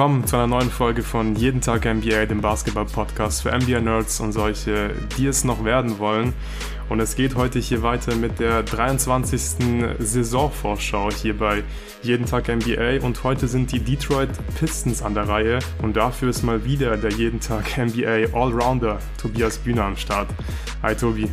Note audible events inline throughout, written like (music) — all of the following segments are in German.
willkommen zu einer neuen Folge von Jeden Tag NBA, dem Basketball-Podcast für NBA-Nerds und solche, die es noch werden wollen. Und es geht heute hier weiter mit der 23. Saisonvorschau hier bei Jeden Tag NBA. Und heute sind die Detroit Pistons an der Reihe. Und dafür ist mal wieder der Jeden Tag NBA Allrounder Tobias Bühner am Start. Hi Tobi.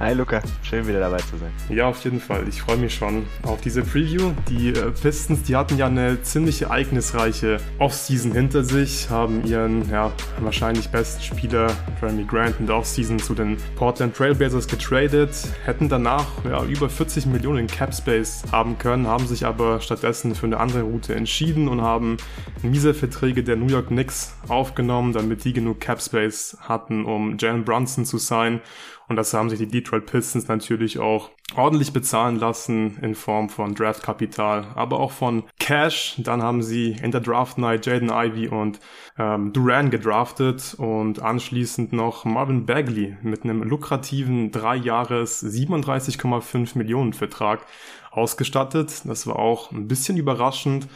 Hi Luca, schön wieder dabei zu sein. Ja, auf jeden Fall. Ich freue mich schon auf diese Preview. Die äh, Pistons, die hatten ja eine ziemlich ereignisreiche Offseason hinter sich, haben ihren ja, wahrscheinlich besten Spieler Jeremy Grant in der Offseason zu den Portland Trailblazers getradet, hätten danach ja, über 40 Millionen Cap Space haben können, haben sich aber stattdessen für eine andere Route entschieden und haben miese Verträge der New York Knicks aufgenommen, damit die genug Cap Space hatten, um Jalen Brunson zu sein und das haben sich die Detroit Pistons natürlich auch ordentlich bezahlen lassen in Form von Draftkapital, aber auch von Cash. Dann haben sie in der Draft Night Jaden Ivy und ähm, Duran gedraftet und anschließend noch Marvin Bagley mit einem lukrativen drei Jahres 37,5 Millionen Vertrag ausgestattet. Das war auch ein bisschen überraschend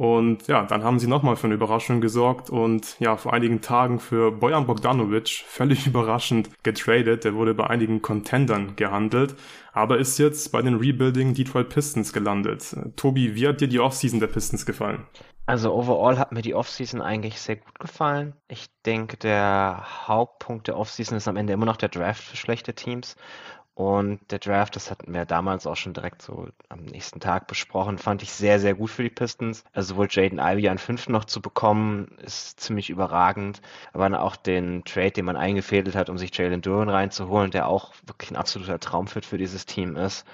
und ja, dann haben sie nochmal für eine Überraschung gesorgt und ja, vor einigen Tagen für Bojan Bogdanovic (laughs) völlig überraschend getradet. Der wurde bei einigen Contendern gehandelt, aber ist jetzt bei den Rebuilding Detroit Pistons gelandet. Tobi, wie hat dir die Offseason der Pistons gefallen? Also overall hat mir die Offseason eigentlich sehr gut gefallen. Ich denke, der Hauptpunkt der Offseason ist am Ende immer noch der Draft für schlechte Teams. Und der Draft, das hatten wir damals auch schon direkt so am nächsten Tag besprochen, fand ich sehr, sehr gut für die Pistons. Also sowohl Jaden Ivey an fünf noch zu bekommen, ist ziemlich überragend. Aber dann auch den Trade, den man eingefädelt hat, um sich Jalen Duran reinzuholen, der auch wirklich ein absoluter Traumfit für dieses Team ist.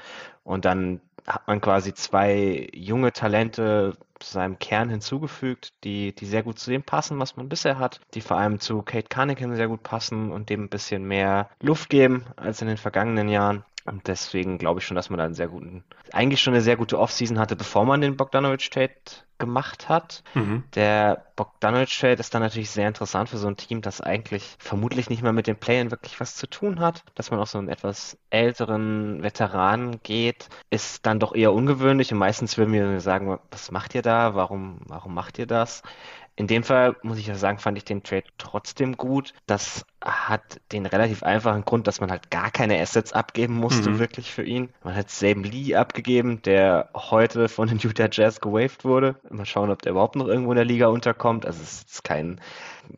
Und dann hat man quasi zwei junge Talente zu seinem Kern hinzugefügt, die, die sehr gut zu dem passen, was man bisher hat, die vor allem zu Kate Cunningham sehr gut passen und dem ein bisschen mehr Luft geben als in den vergangenen Jahren. Und deswegen glaube ich schon, dass man da einen sehr guten, eigentlich schon eine sehr gute Offseason hatte, bevor man den Bogdanovic-Trade gemacht hat. Mhm. Der Bogdanovic-Trade ist dann natürlich sehr interessant für so ein Team, das eigentlich vermutlich nicht mehr mit den Playern wirklich was zu tun hat. Dass man auf so einen etwas älteren Veteranen geht, ist dann doch eher ungewöhnlich und meistens würden wir sagen, was macht ihr da? Warum, warum macht ihr das? In dem Fall muss ich ja sagen, fand ich den Trade trotzdem gut. Das hat den relativ einfachen Grund, dass man halt gar keine Assets abgeben musste, mhm. wirklich für ihn. Man hat Sam Lee abgegeben, der heute von den Utah Jazz gewaved wurde. Mal schauen, ob der überhaupt noch irgendwo in der Liga unterkommt. Also es ist kein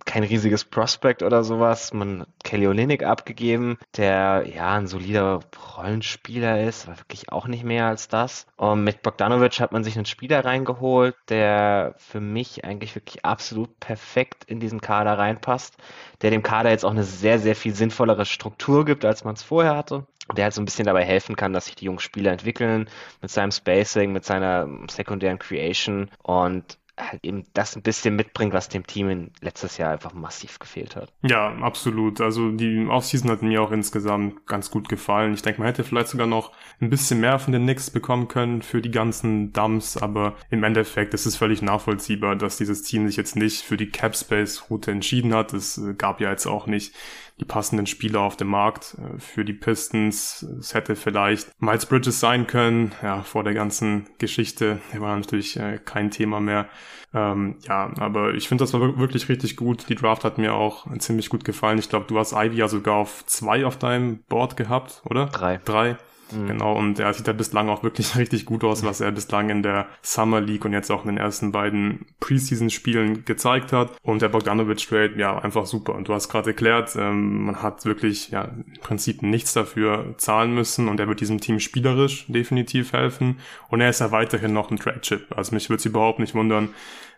kein riesiges Prospect oder sowas. Man hat Kelly Olynyk abgegeben, der ja ein solider Rollenspieler ist, aber wirklich auch nicht mehr als das. Und mit Bogdanovic hat man sich einen Spieler reingeholt, der für mich eigentlich wirklich absolut perfekt in diesen Kader reinpasst, der dem Kader jetzt auch eine sehr, sehr viel sinnvollere Struktur gibt, als man es vorher hatte der halt so ein bisschen dabei helfen kann, dass sich die jungen Spieler entwickeln mit seinem Spacing, mit seiner sekundären Creation und halt eben das ein bisschen mitbringt, was dem Team letztes Jahr einfach massiv gefehlt hat. Ja, absolut. Also die Offseason hat mir auch insgesamt ganz gut gefallen. Ich denke, man hätte vielleicht sogar noch ein bisschen mehr von den Knicks bekommen können für die ganzen Dumps, aber im Endeffekt ist es völlig nachvollziehbar, dass dieses Team sich jetzt nicht für die Cap Space Route entschieden hat. Es gab ja jetzt auch nicht die passenden Spieler auf dem Markt äh, für die Pistons. Es hätte vielleicht Miles Bridges sein können, ja, vor der ganzen Geschichte. Er war natürlich äh, kein Thema mehr. Ähm, ja, aber ich finde, das war wirklich richtig gut. Die Draft hat mir auch ziemlich gut gefallen. Ich glaube, du hast Ivy ja sogar auf zwei auf deinem Board gehabt, oder? Drei. Drei. Mhm. Genau, und er sieht ja bislang auch wirklich (laughs) richtig gut aus, was er bislang in der Summer League und jetzt auch in den ersten beiden Preseason-Spielen gezeigt hat. Und der Bogdanovic-Trade, ja, einfach super. Und du hast gerade erklärt, ähm, man hat wirklich, ja, im Prinzip nichts dafür zahlen müssen und er wird diesem Team spielerisch definitiv helfen. Und er ist ja weiterhin noch ein Trade-Chip. Also mich würde es überhaupt nicht wundern,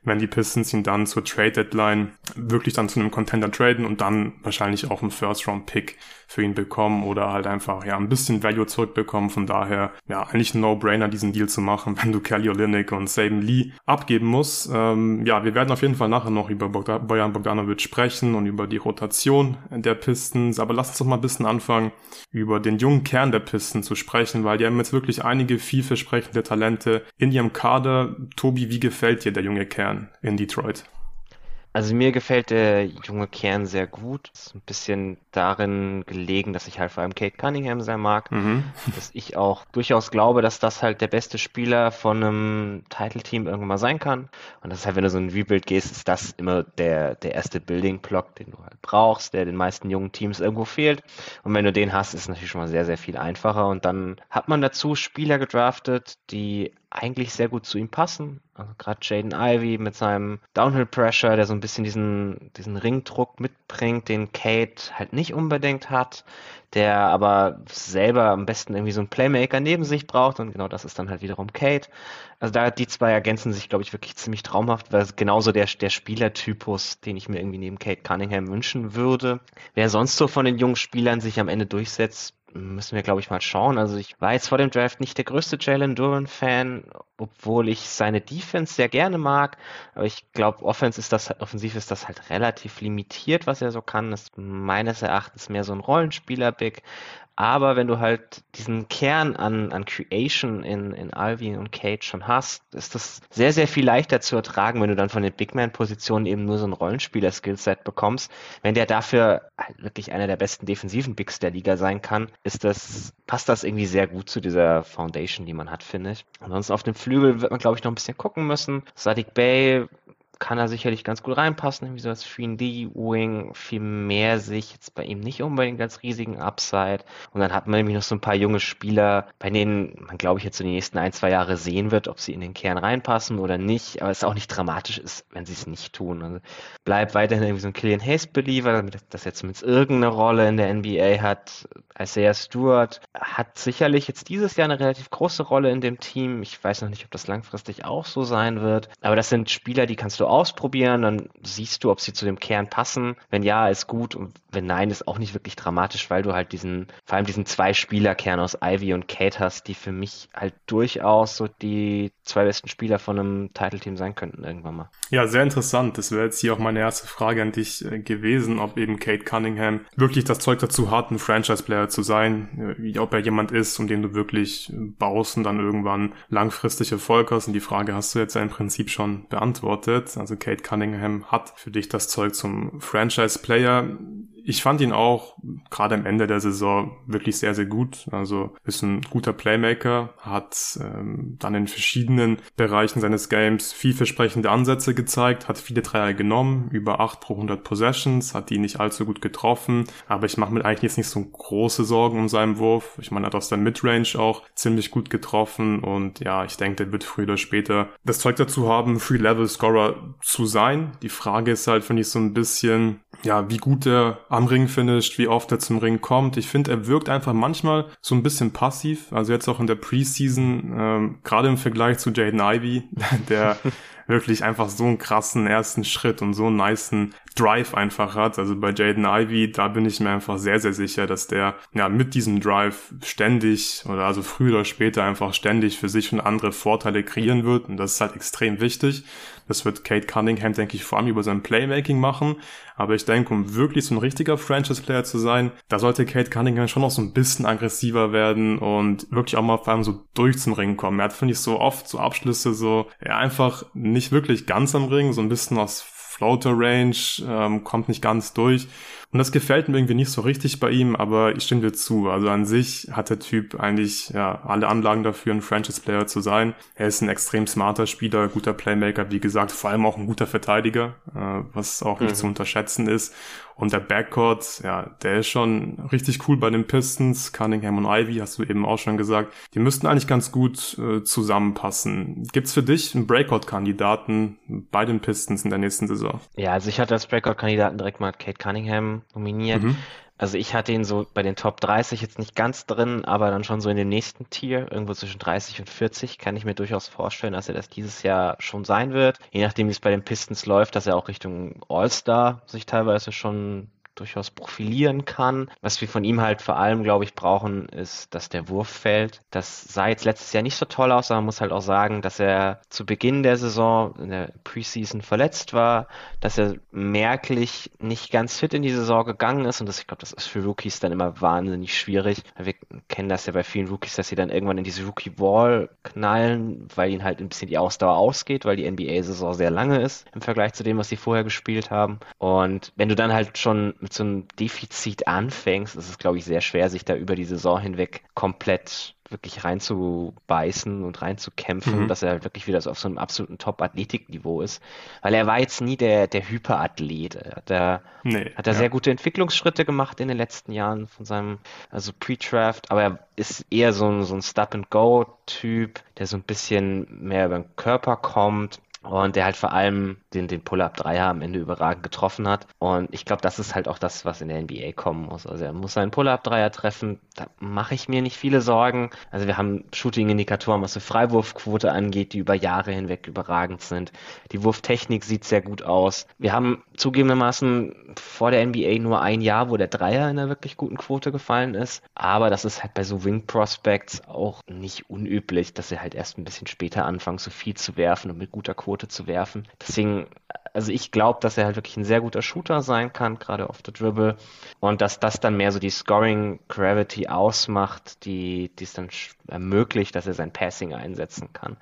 wenn die Pistons ihn dann zur Trade Deadline wirklich dann zu einem Contender traden und dann wahrscheinlich auch einen First Round Pick für ihn bekommen oder halt einfach ja ein bisschen Value zurückbekommen. Von daher ja eigentlich ein No-Brainer diesen Deal zu machen, (laughs) wenn du Kelly Olynyk und Saban Lee abgeben musst. Ähm, ja, wir werden auf jeden Fall nachher noch über Bojan Bogdanovic sprechen und über die Rotation der Pistons. Aber lass uns doch mal ein bisschen anfangen, über den jungen Kern der Pistons zu sprechen, weil die haben jetzt wirklich einige vielversprechende Talente in ihrem Kader. Tobi, wie gefällt dir der junge Kern? in Detroit? Also mir gefällt der junge Kern sehr gut. Ist ein bisschen darin gelegen, dass ich halt vor allem Kate Cunningham sehr mag. Mhm. Dass ich auch durchaus glaube, dass das halt der beste Spieler von einem Title-Team irgendwann mal sein kann. Und das ist halt, wenn du so ein Rebuild gehst, ist das immer der, der erste Building-Block, den du halt brauchst, der den meisten jungen Teams irgendwo fehlt. Und wenn du den hast, ist es natürlich schon mal sehr, sehr viel einfacher. Und dann hat man dazu Spieler gedraftet, die eigentlich sehr gut zu ihm passen. Also gerade Jaden Ivy mit seinem Downhill Pressure, der so ein bisschen diesen, diesen Ringdruck mitbringt, den Kate halt nicht unbedingt hat, der aber selber am besten irgendwie so einen Playmaker neben sich braucht und genau das ist dann halt wiederum Kate. Also da die zwei ergänzen sich, glaube ich, wirklich ziemlich traumhaft, weil es genauso der, der Spielertypus, den ich mir irgendwie neben Kate Cunningham wünschen würde. Wer sonst so von den jungen Spielern sich am Ende durchsetzt, müssen wir, glaube ich, mal schauen. Also ich war jetzt vor dem Draft nicht der größte Jalen Duran-Fan, obwohl ich seine Defense sehr gerne mag. Aber ich glaube, ist das, offensiv ist das halt relativ limitiert, was er so kann. Das ist meines Erachtens mehr so ein Rollenspieler-Big. Aber wenn du halt diesen Kern an, an Creation in, in Alvin und Kate schon hast, ist das sehr, sehr viel leichter zu ertragen, wenn du dann von den Big Man-Positionen eben nur so ein Rollenspieler-Skillset bekommst. Wenn der dafür halt wirklich einer der besten defensiven Bigs der Liga sein kann, ist das, passt das irgendwie sehr gut zu dieser Foundation, die man hat, finde ich. Ansonsten auf dem Flügel wird man, glaube ich, noch ein bisschen gucken müssen. Sadiq Bay kann er sicherlich ganz gut reinpassen, irgendwie so als 3D-Wing. Viel mehr sehe ich jetzt bei ihm nicht unbedingt als riesigen Upside. Und dann hat man nämlich noch so ein paar junge Spieler, bei denen man, glaube ich, jetzt so die nächsten ein, zwei Jahre sehen wird, ob sie in den Kern reinpassen oder nicht. Aber es auch nicht dramatisch ist, wenn sie es nicht tun. Also bleibt weiterhin irgendwie so ein Killian Hayes-Believer, damit das jetzt zumindest irgendeine Rolle in der NBA hat. Isaiah Stewart hat sicherlich jetzt dieses Jahr eine relativ große Rolle in dem Team. Ich weiß noch nicht, ob das langfristig auch so sein wird. Aber das sind Spieler, die kannst du ausprobieren, dann siehst du, ob sie zu dem Kern passen. Wenn ja, ist gut und wenn nein, ist auch nicht wirklich dramatisch, weil du halt diesen, vor allem diesen zwei Spielerkern aus Ivy und Kate hast, die für mich halt durchaus so die zwei besten Spieler von einem Title-Team sein könnten irgendwann mal. Ja, sehr interessant. Das wäre jetzt hier auch meine erste Frage an dich äh, gewesen, ob eben Kate Cunningham wirklich das Zeug dazu hat, ein Franchise-Player zu sein, äh, ob er jemand ist, um den du wirklich baust und dann irgendwann langfristig Erfolg hast. Und die Frage hast du jetzt ja im Prinzip schon beantwortet. Also Kate Cunningham hat für dich das Zeug zum Franchise-Player ich fand ihn auch gerade am Ende der Saison wirklich sehr, sehr gut. Also ist ein guter Playmaker, hat ähm, dann in verschiedenen Bereichen seines Games vielversprechende Ansätze gezeigt, hat viele Dreier genommen, über 8 pro 100 Possessions, hat die nicht allzu gut getroffen. Aber ich mache mir eigentlich jetzt nicht so große Sorgen um seinen Wurf. Ich meine, er hat aus der Midrange auch ziemlich gut getroffen und ja, ich denke, der wird früher oder später das Zeug dazu haben, Free-Level-Scorer zu sein. Die Frage ist halt, finde ich, so ein bisschen, ja, wie gut er am Ring finisht, wie oft er zum Ring kommt. Ich finde, er wirkt einfach manchmal so ein bisschen passiv. Also jetzt auch in der Preseason, ähm, gerade im Vergleich zu Jaden Ivey, (laughs) der wirklich einfach so einen krassen ersten Schritt und so einen niceen Drive einfach hat. Also bei Jaden Ivy, da bin ich mir einfach sehr, sehr sicher, dass der ja mit diesem Drive ständig oder also früher oder später einfach ständig für sich und andere Vorteile kreieren wird. Und das ist halt extrem wichtig. Das wird Kate Cunningham, denke ich, vor allem über sein Playmaking machen. Aber ich denke, um wirklich so ein richtiger Franchise-Player zu sein, da sollte Kate Cunningham schon noch so ein bisschen aggressiver werden und wirklich auch mal vor allem so durch zum Ring kommen. Er hat, finde ich, so oft so Abschlüsse so, ja, einfach nicht wirklich ganz am Ring, so ein bisschen aus Floater Range, ähm, kommt nicht ganz durch. Und das gefällt mir irgendwie nicht so richtig bei ihm, aber ich stimme dir zu. Also an sich hat der Typ eigentlich ja alle Anlagen dafür, ein Franchise-Player zu sein. Er ist ein extrem smarter Spieler, guter Playmaker, wie gesagt, vor allem auch ein guter Verteidiger, äh, was auch nicht mhm. zu unterschätzen ist. Und der Backcourt, ja, der ist schon richtig cool bei den Pistons. Cunningham und Ivy, hast du eben auch schon gesagt. Die müssten eigentlich ganz gut äh, zusammenpassen. Gibt's für dich einen Breakout-Kandidaten bei den Pistons in der nächsten Saison? Ja, also ich hatte als Breakout-Kandidaten direkt mal Kate Cunningham nominiert. Mhm. Also ich hatte ihn so bei den Top 30 jetzt nicht ganz drin, aber dann schon so in dem nächsten Tier, irgendwo zwischen 30 und 40, kann ich mir durchaus vorstellen, dass er das dieses Jahr schon sein wird. Je nachdem, wie es bei den Pistons läuft, dass er auch Richtung All-Star sich teilweise schon durchaus profilieren kann. Was wir von ihm halt vor allem, glaube ich, brauchen, ist, dass der Wurf fällt. Das sah jetzt letztes Jahr nicht so toll aus, aber man muss halt auch sagen, dass er zu Beginn der Saison in der Preseason verletzt war, dass er merklich nicht ganz fit in die Saison gegangen ist und das, ich glaube, das ist für Rookies dann immer wahnsinnig schwierig. Wir kennen das ja bei vielen Rookies, dass sie dann irgendwann in diese Rookie-Wall knallen, weil ihnen halt ein bisschen die Ausdauer ausgeht, weil die NBA-Saison sehr lange ist im Vergleich zu dem, was sie vorher gespielt haben. Und wenn du dann halt schon mit so einem Defizit anfängst, ist es, glaube ich, sehr schwer, sich da über die Saison hinweg komplett wirklich reinzubeißen und reinzukämpfen, mhm. dass er wirklich wieder so auf so einem absoluten Top-Athletikniveau ist. Weil er war jetzt nie der, der Hyperathlet. Er hat er, nee, hat er ja. sehr gute Entwicklungsschritte gemacht in den letzten Jahren von seinem, also Pre-Draft, aber er ist eher so ein, so ein Stop-and-Go-Typ, der so ein bisschen mehr über den Körper kommt und der halt vor allem den, den Pull-Up-Dreier am Ende überragend getroffen hat. Und ich glaube, das ist halt auch das, was in der NBA kommen muss. Also er muss seinen Pull-Up-Dreier treffen. Da mache ich mir nicht viele Sorgen. Also wir haben Shooting-Indikatoren, was die Freiwurfquote angeht, die über Jahre hinweg überragend sind. Die Wurftechnik sieht sehr gut aus. Wir haben zugegebenermaßen vor der NBA nur ein Jahr, wo der Dreier in einer wirklich guten Quote gefallen ist. Aber das ist halt bei so Wing Prospects auch nicht unüblich, dass sie halt erst ein bisschen später anfangen, so viel zu werfen und mit guter Quote Quote zu werfen. Deswegen, also ich glaube, dass er halt wirklich ein sehr guter Shooter sein kann, gerade auf der Dribble. Und dass das dann mehr so die Scoring Gravity ausmacht, die, es dann ermöglicht, dass er sein Passing einsetzen kann.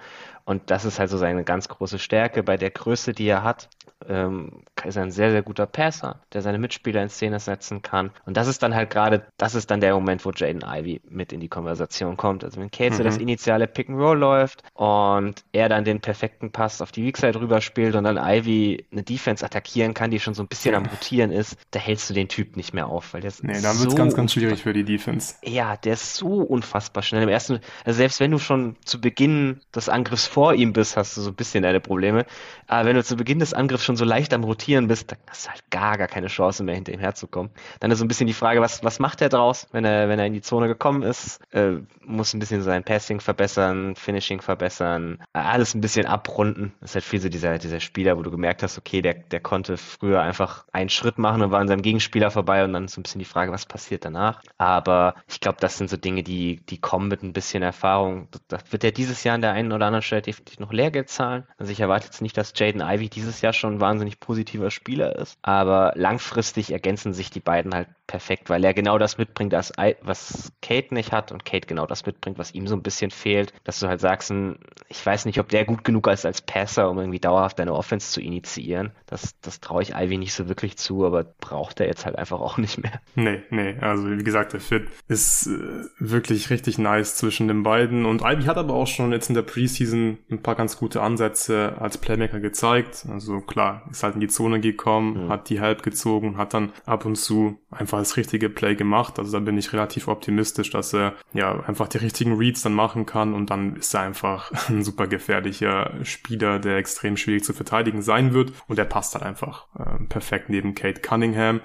Und das ist halt so seine ganz große Stärke bei der Größe, die er hat ähm, ist ein sehr, sehr guter Passer, der seine Mitspieler in Szene setzen kann. Und das ist dann halt gerade, das ist dann der Moment, wo Jaden Ivy mit in die Konversation kommt. Also wenn Kate mhm. das initiale Pick and Roll läuft und er dann den perfekten Pass auf die Weakside rüber spielt und dann Ivy eine Defense attackieren kann, die schon so ein bisschen am Rotieren ist, da hältst du den Typ nicht mehr auf, weil der ist Nee, dann wird es ganz, ganz schwierig für die Defense. Ja, der ist so unfassbar schnell. Im ersten, also selbst wenn du schon zu Beginn des Angriffs vor ihm bist, hast du so ein bisschen deine Probleme. Aber wenn du zu Beginn des Angriffs schon so leicht am Rotieren bist, dann hast du halt gar, gar keine Chance mehr, hinter ihm herzukommen. Dann ist so ein bisschen die Frage, was, was macht er draus, wenn er, wenn er in die Zone gekommen ist? Äh, muss ein bisschen sein Passing verbessern, Finishing verbessern, alles ein bisschen abrunden. Das ist halt viel so dieser, dieser Spieler, wo du gemerkt hast, okay, der, der konnte früher einfach einen Schritt machen und war an seinem Gegenspieler vorbei und dann ist so ein bisschen die Frage, was passiert danach? Aber ich glaube, das sind so Dinge, die, die kommen mit ein bisschen Erfahrung. Da wird er dieses Jahr an der einen oder anderen Stelle definitiv noch Lehrgeld zahlen. Also ich erwarte jetzt nicht, dass Jaden Ivy dieses Jahr schon wahnsinnig positiver Spieler ist. Aber langfristig ergänzen sich die beiden halt perfekt, weil er genau das mitbringt, was Kate nicht hat und Kate genau das mitbringt, was ihm so ein bisschen fehlt. Dass du halt sagst, hm, ich weiß nicht, ob der gut genug ist als Passer, um irgendwie dauerhaft deine Offense zu initiieren. Das, das traue ich Ivy nicht so wirklich zu, aber braucht er jetzt halt einfach auch nicht mehr. Nee, nee, also wie gesagt, der Fit ist äh, wirklich richtig nice zwischen den beiden und Ivy hat aber auch schon jetzt in der Preseason ein paar ganz gute Ansätze als Playmaker gezeigt. Also klar, ist halt in die Zone gekommen, mhm. hat die Help gezogen, hat dann ab und zu einfach das richtige Play gemacht. Also da bin ich relativ optimistisch, dass er ja einfach die richtigen Reads dann machen kann und dann ist er einfach (laughs) ein super gefährlicher Spieler, der extrem schwierig zu verteidigen sein wird und er passt halt einfach äh, perfekt neben Kate Cunningham.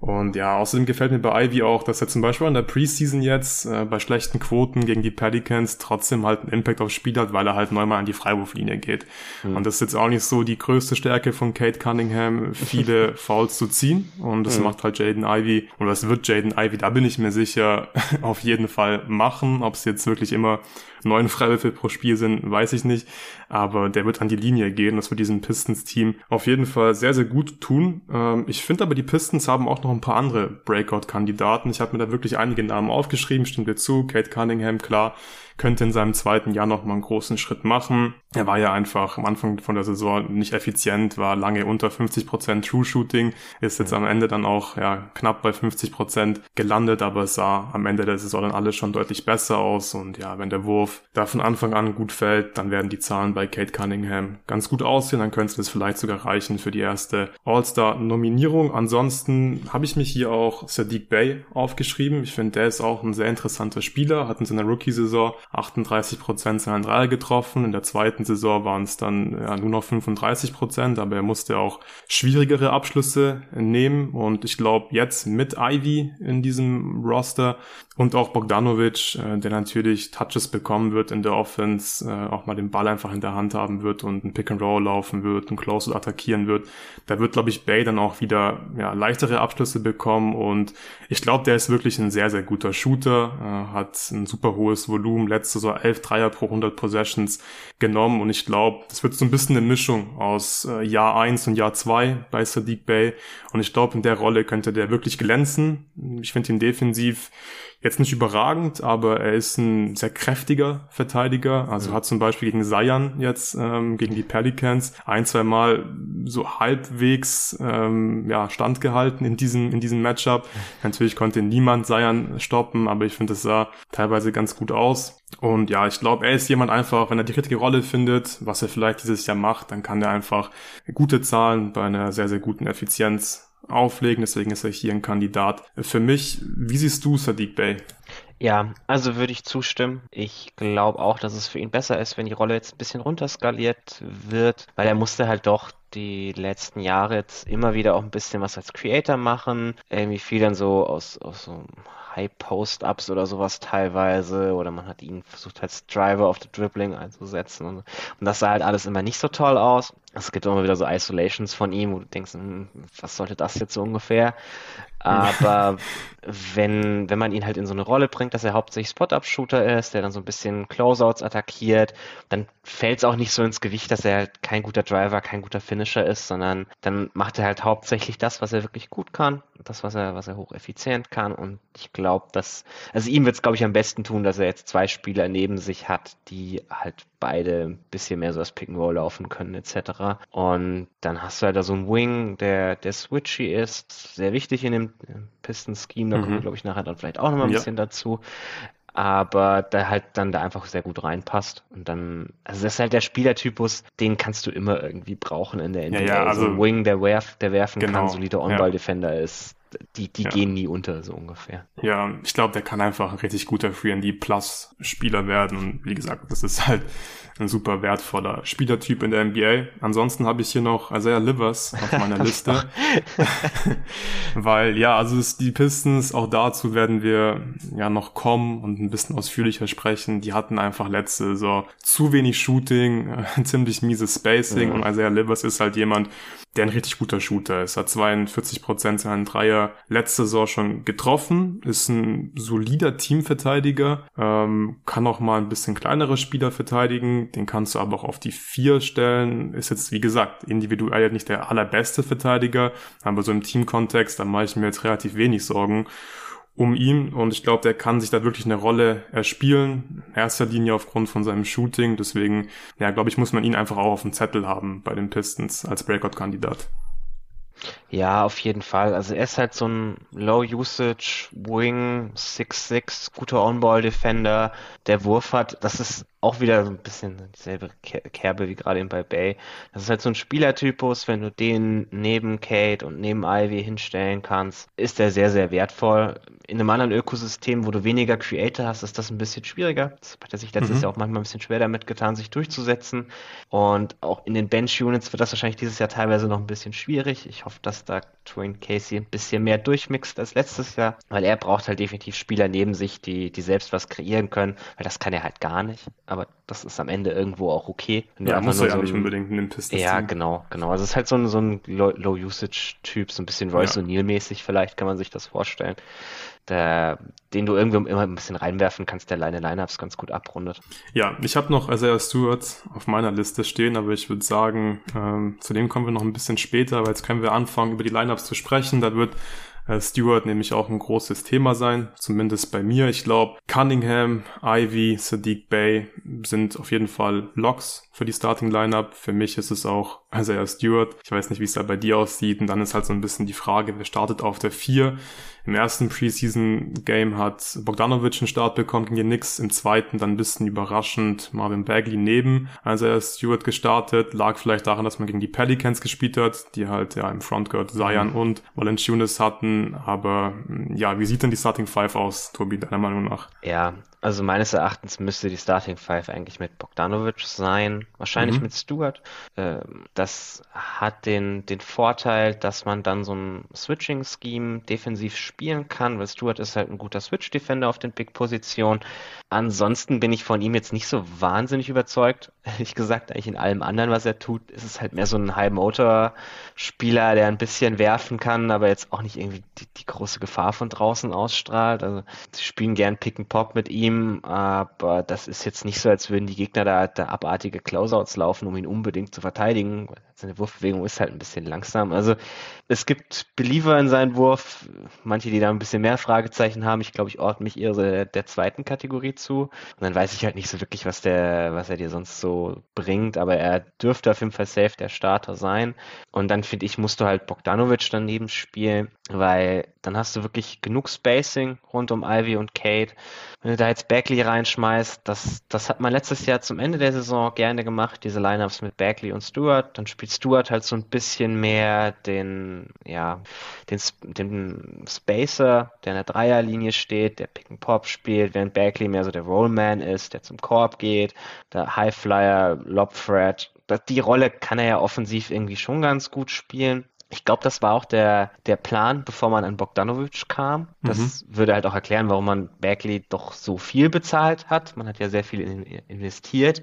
Und ja, außerdem gefällt mir bei Ivy auch, dass er zum Beispiel in der Preseason jetzt äh, bei schlechten Quoten gegen die Pelicans trotzdem halt einen Impact aufs Spiel hat, weil er halt neunmal an die Freiwurflinie geht. Mhm. Und das ist jetzt auch nicht so die größte Stärke von Kate Cunningham, viele (laughs) Fouls zu ziehen. Und das mhm. macht halt Jaden Ivy, oder das wird Jaden Ivy, da bin ich mir sicher, (laughs) auf jeden Fall machen. Ob es jetzt wirklich immer neun Freiwürfe pro Spiel sind, weiß ich nicht. Aber der wird an die Linie gehen. Das wird diesem Pistons-Team auf jeden Fall sehr, sehr gut tun. Ähm, ich finde aber, die Pistons haben auch noch ein paar andere Breakout-Kandidaten. Ich habe mir da wirklich einige Namen aufgeschrieben, stimmt dir zu. Kate Cunningham, klar könnte in seinem zweiten Jahr noch mal einen großen Schritt machen. Er war ja einfach am Anfang von der Saison nicht effizient, war lange unter 50% True Shooting, ist jetzt am Ende dann auch ja, knapp bei 50% gelandet, aber es sah am Ende der Saison dann alles schon deutlich besser aus und ja, wenn der Wurf da von Anfang an gut fällt, dann werden die Zahlen bei Kate Cunningham ganz gut aussehen, dann könnte es vielleicht sogar reichen für die erste All-Star-Nominierung. Ansonsten habe ich mich hier auch Sadiq Bey aufgeschrieben. Ich finde, der ist auch ein sehr interessanter Spieler, hat in seiner Rookie-Saison 38 Prozent seiner Dreier getroffen. In der zweiten Saison waren es dann ja, nur noch 35 Prozent, aber er musste auch schwierigere Abschlüsse nehmen. Und ich glaube, jetzt mit Ivy in diesem Roster und auch Bogdanovic, äh, der natürlich Touches bekommen wird in der Offense, äh, auch mal den Ball einfach in der Hand haben wird und ein Pick and Roll laufen wird, ein Close attackieren wird. Da wird, glaube ich, Bay dann auch wieder ja, leichtere Abschlüsse Abschlüsse bekommen und ich glaube, der ist wirklich ein sehr, sehr guter Shooter, äh, hat ein super hohes Volumen, letzte so 11 Dreier pro 100 Possessions genommen und ich glaube, das wird so ein bisschen eine Mischung aus äh, Jahr 1 und Jahr 2 bei Sadiq Bay und ich glaube, in der Rolle könnte der wirklich glänzen. Ich finde ihn defensiv Jetzt nicht überragend, aber er ist ein sehr kräftiger Verteidiger. Also mhm. hat zum Beispiel gegen Sayan jetzt, ähm, gegen die Pelicans, ein, zwei Mal so halbwegs ähm, ja, standgehalten in diesem, in diesem Matchup. Natürlich konnte niemand Sayan stoppen, aber ich finde, es sah teilweise ganz gut aus. Und ja, ich glaube, er ist jemand einfach, wenn er die richtige Rolle findet, was er vielleicht dieses Jahr macht, dann kann er einfach gute Zahlen bei einer sehr, sehr guten Effizienz auflegen. Deswegen ist er hier ein Kandidat für mich. Wie siehst du Sadiq Bey? Ja, also würde ich zustimmen. Ich glaube auch, dass es für ihn besser ist, wenn die Rolle jetzt ein bisschen runterskaliert wird, weil er musste halt doch die letzten Jahre jetzt immer wieder auch ein bisschen was als Creator machen. Irgendwie viel dann so aus, aus so High-Post-Ups oder sowas teilweise. Oder man hat ihn versucht als Driver auf der Dribbling einzusetzen. Und, und das sah halt alles immer nicht so toll aus. Es gibt immer wieder so Isolations von ihm, wo du denkst, hm, was sollte das jetzt so ungefähr? Aber (laughs) wenn, wenn man ihn halt in so eine Rolle bringt, dass er hauptsächlich Spot-Up-Shooter ist, der dann so ein bisschen Closeouts attackiert, dann fällt es auch nicht so ins Gewicht, dass er halt kein guter Driver, kein guter Finisher ist, sondern dann macht er halt hauptsächlich das, was er wirklich gut kann, das, was er, was er hocheffizient kann. Und ich glaube, dass, also ihm wird es, glaube ich, am besten tun, dass er jetzt zwei Spieler neben sich hat, die halt beide ein bisschen mehr so das Pick and Roll laufen können, etc. Und dann hast du halt da so einen Wing, der, der switchy ist, sehr wichtig in dem Pistons-Scheme, da mhm. kommen wir, glaube ich, nachher dann vielleicht auch nochmal ein ja. bisschen dazu aber der halt dann da einfach sehr gut reinpasst. Und dann, also das ist halt der Spielertypus, den kannst du immer irgendwie brauchen in der NBA. Ja, ja, also so ein Wing, der, werf, der werfen genau, kann, solider On-Ball-Defender ja. ist, die, die ja. gehen nie unter, so ungefähr. Ja, ich glaube, der kann einfach ein richtig guter 3D-Plus-Spieler werden. Und wie gesagt, das ist halt ein super wertvoller Spielertyp in der NBA. Ansonsten habe ich hier noch Isaiah Livers auf meiner (laughs) Liste. (laughs) Weil, ja, also es, die Pistons, auch dazu werden wir ja noch kommen und ein bisschen ausführlicher sprechen. Die hatten einfach letzte so zu wenig Shooting, (laughs) ziemlich mieses Spacing mhm. und Isaiah Livers ist halt jemand, der ein richtig guter Shooter ist. Hat 42 Prozent seinen Dreier letzte Saison schon getroffen, ist ein solider Teamverteidiger, ähm, kann auch mal ein bisschen kleinere Spieler verteidigen, den kannst du aber auch auf die vier stellen. Ist jetzt, wie gesagt, individuell nicht der allerbeste Verteidiger, aber so im Teamkontext, da mache ich mir jetzt relativ wenig Sorgen um ihn und ich glaube, der kann sich da wirklich eine Rolle erspielen, in erster Linie aufgrund von seinem Shooting, deswegen, ja, glaube ich, muss man ihn einfach auch auf dem Zettel haben bei den Pistons als Breakout-Kandidat. Ja, auf jeden Fall. Also er ist halt so ein Low-Usage Wing, 6'6, guter On-Ball-Defender, der Wurf hat. Das ist auch wieder so ein bisschen dieselbe Kerbe wie gerade eben bei Bay. Das ist halt so ein Spielertypus, wenn du den neben Kate und neben Ivy hinstellen kannst, ist der sehr, sehr wertvoll. In einem anderen Ökosystem, wo du weniger Creator hast, ist das ein bisschen schwieriger. Das hat er sich letztes mhm. Jahr auch manchmal ein bisschen schwer damit getan, sich durchzusetzen. Und auch in den Bench-Units wird das wahrscheinlich dieses Jahr teilweise noch ein bisschen schwierig. Ich hoffe, dass da Twain Casey ein bisschen mehr durchmixt als letztes Jahr, weil er braucht halt definitiv Spieler neben sich, die, die selbst was kreieren können, weil das kann er halt gar nicht aber das ist am Ende irgendwo auch okay. ja, muss ja so nicht unbedingt einen Pistons Ja, genau, genau. Also es ist halt so ein, so ein Low-Usage-Typ, so ein bisschen Royce ja. O'Neill-mäßig vielleicht, kann man sich das vorstellen. Der, den du irgendwie immer ein bisschen reinwerfen kannst, der Line Lineups ganz gut abrundet. Ja, ich habe noch Isaiah Stewart auf meiner Liste stehen, aber ich würde sagen, ähm, zu dem kommen wir noch ein bisschen später, weil jetzt können wir anfangen, über die Lineups zu sprechen. Da wird äh, Stewart nämlich auch ein großes Thema sein, zumindest bei mir. Ich glaube, Cunningham, Ivy, Sadiq Bay sind auf jeden Fall Locks für die Starting Lineup. Für mich ist es auch Isaiah Stewart. Ich weiß nicht, wie es da bei dir aussieht. Und dann ist halt so ein bisschen die Frage, wer startet auf der 4? Im ersten Preseason-Game hat Bogdanovic einen Start bekommen gegen die Knicks. Im zweiten dann ein bisschen überraschend Marvin Bagley neben Isaiah Stewart gestartet. Lag vielleicht daran, dass man gegen die Pelicans gespielt hat, die halt ja im Frontcourt Zion mhm. und Valanciunas hatten. Aber ja, wie sieht denn die Starting Five aus, Tobi, deiner Meinung nach? Ja, also meines Erachtens müsste die Starting Five eigentlich mit Bogdanovic sein, wahrscheinlich mhm. mit Stewart. Ähm, das hat den, den Vorteil, dass man dann so ein Switching-Scheme defensiv spielen kann, weil Stewart ist halt ein guter Switch-Defender auf den Big-Positionen. Ansonsten bin ich von ihm jetzt nicht so wahnsinnig überzeugt. (laughs) Ehrlich gesagt, eigentlich in allem anderen, was er tut, ist es halt mehr so ein High-Motor-Spieler, der ein bisschen werfen kann, aber jetzt auch nicht irgendwie die, die große Gefahr von draußen ausstrahlt. Also sie spielen gern Pick and Pop mit ihm, aber das ist jetzt nicht so, als würden die Gegner da, da abartige Closeouts laufen, um ihn unbedingt zu verteidigen. Seine Wurfbewegung ist halt ein bisschen langsam. Also es gibt Believer in seinen Wurf, manche, die da ein bisschen mehr Fragezeichen haben. Ich glaube, ich ordne mich eher so der, der zweiten Kategorie zu. Und dann weiß ich halt nicht so wirklich, was der, was er dir sonst so bringt, aber er dürfte auf jeden Fall safe der Starter sein. Und dann finde ich, musst du halt Bogdanovic daneben spielen, weil dann hast du wirklich genug Spacing rund um Ivy und Kate. Wenn du da jetzt Bagley reinschmeißt, das, das hat man letztes Jahr zum Ende der Saison gerne gemacht, diese Lineups mit Bagley und Stewart. Dann spielt Stewart halt so ein bisschen mehr den, ja, den, den Spacer, der in der Dreierlinie steht, der Pick and Pop spielt, während Bagley mehr so der Rollman ist, der zum Korb geht, der Highflyer, Lob Threat. Die Rolle kann er ja offensiv irgendwie schon ganz gut spielen. Ich glaube, das war auch der, der Plan, bevor man an Bogdanovic kam. Das mhm. würde halt auch erklären, warum man Bagley doch so viel bezahlt hat. Man hat ja sehr viel in, investiert.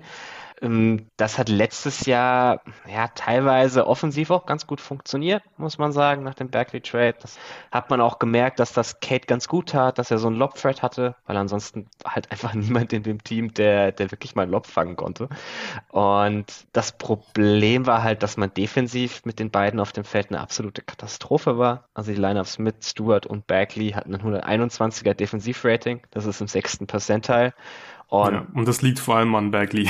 Ähm, das hat letztes Jahr ja teilweise offensiv auch ganz gut funktioniert, muss man sagen, nach dem Berkeley Trade. Das hat man auch gemerkt, dass das Kate ganz gut tat, dass er so einen Lob-Thread hatte, weil ansonsten halt einfach (laughs) niemand in dem Team, der, der wirklich mal einen Lob fangen konnte. Und das Problem war halt, dass man defensiv mit den beiden auf dem Feld eine absolute Katastrophe war. Also die Lineups mit Stewart und Bagley hatten ein 121er Defensivrating. Das ist im sechsten Percentile. Und, ja, und das liegt vor allem an Bagley.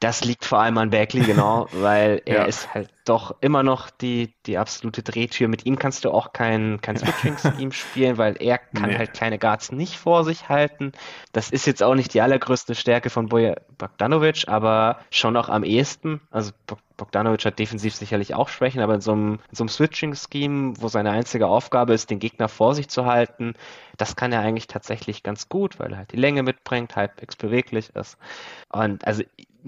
Das liegt vor allem an Bagley, genau, weil er ja. ist halt doch immer noch die, die absolute Drehtür. Mit ihm kannst du auch kein, kein Switching-Scheme (laughs) spielen, weil er kann nee. halt kleine Guards nicht vor sich halten. Das ist jetzt auch nicht die allergrößte Stärke von Boja Bogdanovic, aber schon auch am ehesten. Also Bogdanovic hat defensiv sicherlich auch Schwächen, aber in so einem, so einem Switching-Scheme, wo seine einzige Aufgabe ist, den Gegner vor sich zu halten, das kann er eigentlich tatsächlich ganz gut, weil er halt die Länge mitbringt, halbwegs beweglich ist. Und also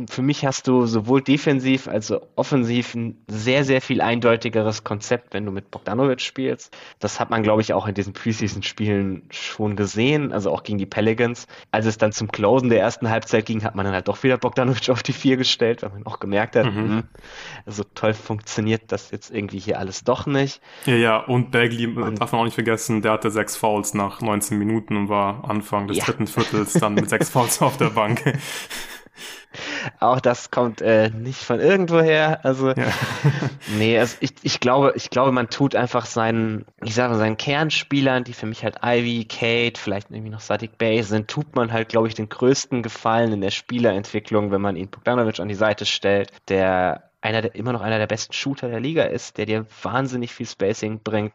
für mich hast du sowohl defensiv als auch offensiv sehr, sehr viel eindeutigeres Konzept, wenn du mit Bogdanovic spielst. Das hat man, glaube ich, auch in diesen Preseason-Spielen schon gesehen, also auch gegen die Pelicans. Als es dann zum Closen der ersten Halbzeit ging, hat man dann halt doch wieder Bogdanovic auf die vier gestellt, weil man auch gemerkt hat, mhm. mh, so toll funktioniert das jetzt irgendwie hier alles doch nicht. Ja, ja, und Bagley und, darf man auch nicht vergessen, der hatte sechs Fouls nach 19 Minuten und war Anfang des ja. dritten Viertels dann mit sechs (laughs) Fouls auf der Bank. (laughs) Auch das kommt äh, nicht von irgendwoher. Also, ja. (laughs) nee, also ich, ich glaube, ich glaube, man tut einfach seinen, ich sage seinen Kernspielern, die für mich halt Ivy, Kate, vielleicht irgendwie noch Sadik Bay sind, tut man halt, glaube ich, den größten Gefallen in der Spielerentwicklung, wenn man ihn Bogdanovic an die Seite stellt, der einer der, immer noch einer der besten Shooter der Liga ist, der dir wahnsinnig viel Spacing bringt.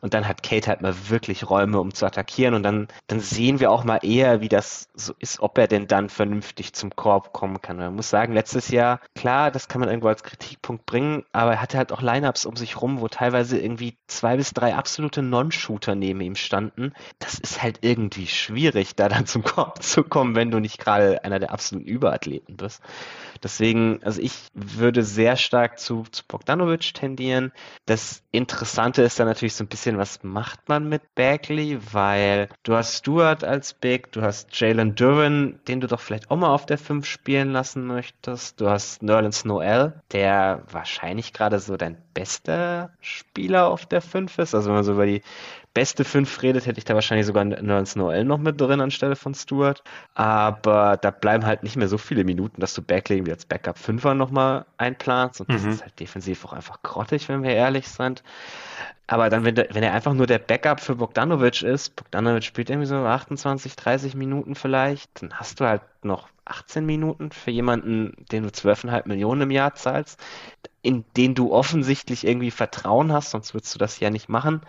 Und dann hat Kate halt mal wirklich Räume, um zu attackieren. Und dann, dann sehen wir auch mal eher, wie das so ist, ob er denn dann vernünftig zum Korb kommen kann. Man muss sagen, letztes Jahr, klar, das kann man irgendwo als Kritikpunkt bringen, aber er hatte halt auch Lineups um sich rum, wo teilweise irgendwie zwei bis drei absolute Non-Shooter neben ihm standen. Das ist halt irgendwie schwierig, da dann zum Korb zu kommen, wenn du nicht gerade einer der absoluten Überathleten bist. Deswegen, also ich würde sehr stark zu, zu Bogdanovic tendieren. Das Interessante ist dann natürlich so ein bisschen, was macht man mit Bagley, weil du hast Stewart als Big, du hast Jalen Duran, den du doch vielleicht auch mal auf der 5 spielen lassen möchtest. Du hast Nerlens Noel, der wahrscheinlich gerade so dein bester Spieler auf der 5 ist. Also wenn man so über die beste 5 redet, hätte ich da wahrscheinlich sogar Nerlens Noel noch mit drin anstelle von Stewart. Aber da bleiben halt nicht mehr so viele Minuten, dass du Bagley irgendwie als Backup 5er nochmal einplanst. Und das mhm. ist halt defensiv auch einfach grottig, wenn wir ehrlich sind. Aber dann, wenn, der, wenn er einfach nur der Backup für Bogdanovic ist, Bogdanovic spielt irgendwie so 28, 30 Minuten vielleicht, dann hast du halt noch 18 Minuten für jemanden, den du 12,5 Millionen im Jahr zahlst, in den du offensichtlich irgendwie Vertrauen hast, sonst würdest du das ja nicht machen